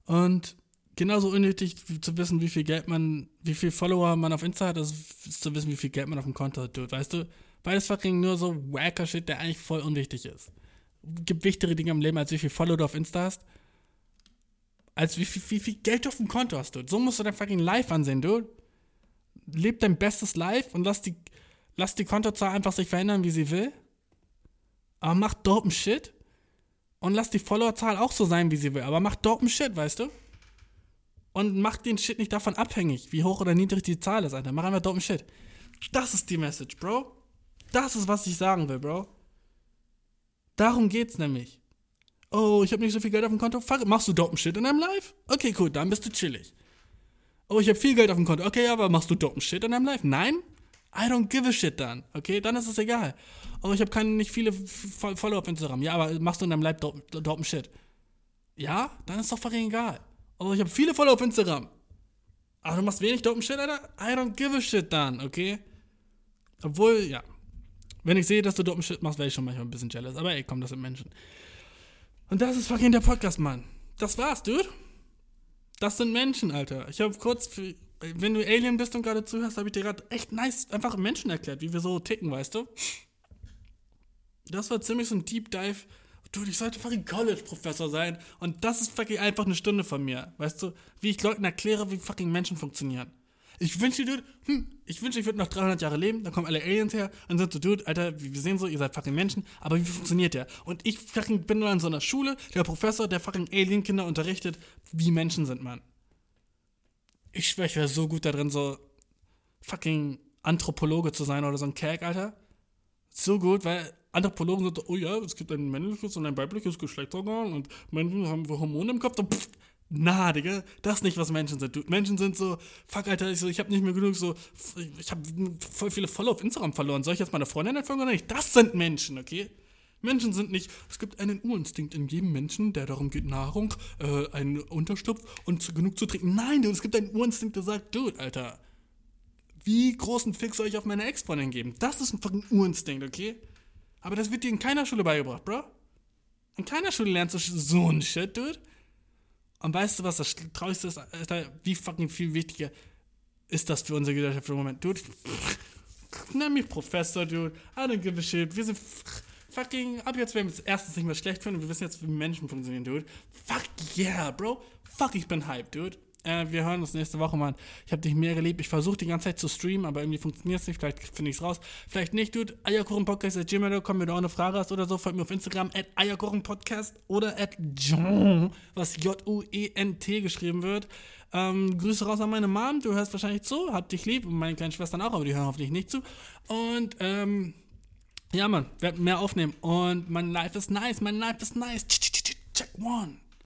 Und genauso unnötig zu wissen, wie viel Geld man, wie viel Follower man auf Insta hat, ist zu wissen, wie viel Geld man auf dem Konto hat, dude. Weißt du? Beides fucking nur so wacker Shit, der eigentlich voll unwichtig ist. Gibt wichtigere Dinge im Leben, als wie viel Follower du auf Insta hast. Als wie viel, wie viel Geld du auf dem Konto hast, dude. So musst du dein fucking Live ansehen, dude. Leb dein bestes Live und lass die, lass die Kontozahl einfach sich verändern, wie sie will. Aber mach dopen Shit. Und lass die Followerzahl auch so sein, wie sie will. Aber mach dopen Shit, weißt du? Und mach den Shit nicht davon abhängig, wie hoch oder niedrig die Zahl ist, Alter. Mach einfach dummen Shit. Das ist die Message, Bro. Das ist, was ich sagen will, Bro. Darum geht's nämlich. Oh, ich habe nicht so viel Geld auf dem Konto. Fuck, machst du dopen Shit in deinem Live? Okay, cool, dann bist du chillig. Oh, ich habe viel Geld auf dem Konto. Okay, aber machst du dopen Shit in deinem Live? Nein? I don't give a shit dann. Okay, dann ist es egal. Oh, ich habe keine nicht viele Follower auf Instagram. Ja, aber machst du in deinem Live dopen Shit? Ja, dann ist doch fucking egal. Oh, ich habe viele Follower auf Instagram. Aber du machst wenig dopen Shit, Alter? I don't give a shit dann, okay? Obwohl, ja. Wenn ich sehe, dass du dummen Shit machst, wäre ich schon manchmal ein bisschen jealous. Aber ey, komm, das sind Menschen. Und das ist fucking der Podcast, Mann. Das war's, dude. Das sind Menschen, Alter. Ich habe kurz, für, wenn du Alien bist und gerade zuhörst, habe ich dir gerade echt nice einfach Menschen erklärt, wie wir so ticken, weißt du? Das war ziemlich so ein Deep Dive. Dude, ich sollte fucking College-Professor sein. Und das ist fucking einfach eine Stunde von mir. Weißt du, wie ich Leuten erkläre, wie fucking Menschen funktionieren. Ich wünsche, Dude, hm, ich wünsche, ich würde noch 300 Jahre leben, dann kommen alle Aliens her und sind so, Dude, Alter, wir sehen so, ihr seid fucking Menschen, aber wie funktioniert der? Und ich fucking bin nur in so einer Schule, der Professor, der fucking Alien-Kinder unterrichtet, wie Menschen sind, Mann. Ich schwöre, ich wäre so gut da drin, so fucking Anthropologe zu sein oder so ein Kerk, Alter. So gut, weil Anthropologen sind, oh ja, es gibt ein männliches und ein weibliches Geschlechtsorgan und Menschen haben Hormone im Kopf. Pff, na, Digga, das ist nicht, was Menschen sind. Menschen sind so, fuck, Alter, ich, so, ich habe nicht mehr genug so, ich habe voll viele Follower auf Instagram verloren. Soll ich jetzt meine Freundin entfolgen oder nicht? Das sind Menschen, okay? Menschen sind nicht, es gibt einen Urinstinkt in jedem Menschen, der darum geht, Nahrung, äh, einen Unterschlupf und genug zu trinken. Nein, dude, es gibt einen Urinstinkt, der sagt, dude, Alter, wie großen Fix soll ich auf meine Ex-Freundin geben? Das ist ein fucking Urinstinkt, okay? Aber das wird dir in keiner Schule beigebracht, Bro. In keiner Schule lernst du so ein Shit, dude. Und weißt du, was das Traurigste ist? Wie fucking viel wichtiger ist das für unsere Gesellschaft im Moment? Dude, nenn mich Professor, dude. I don't give a shit. Wir sind fucking, ab jetzt werden wir es erstens nicht mehr schlecht finden. Wir wissen jetzt, wie Menschen funktionieren, dude. Fuck yeah, bro. Fuck, ich bin hyped, dude. Äh, wir hören uns nächste Woche, Mann. Ich habe dich mehr geliebt. Ich versuche die ganze Zeit zu streamen, aber irgendwie funktioniert es nicht. Vielleicht finde ich es raus. Vielleicht nicht, dude. Eierkuchenpodcast wenn du auch eine Frage hast oder so, folgt mir auf Instagram at Eierkuchenpodcast oder at John, was J-U-E-N-T geschrieben wird. Ähm, Grüße raus an meine Mom. Du hörst wahrscheinlich zu. Hab dich lieb. Und meine kleinen Schwestern auch, aber die hören hoffentlich nicht zu. Und, ähm, ja, Mann, werden mehr aufnehmen. Und mein Life is nice. Mein Life is nice. Check one.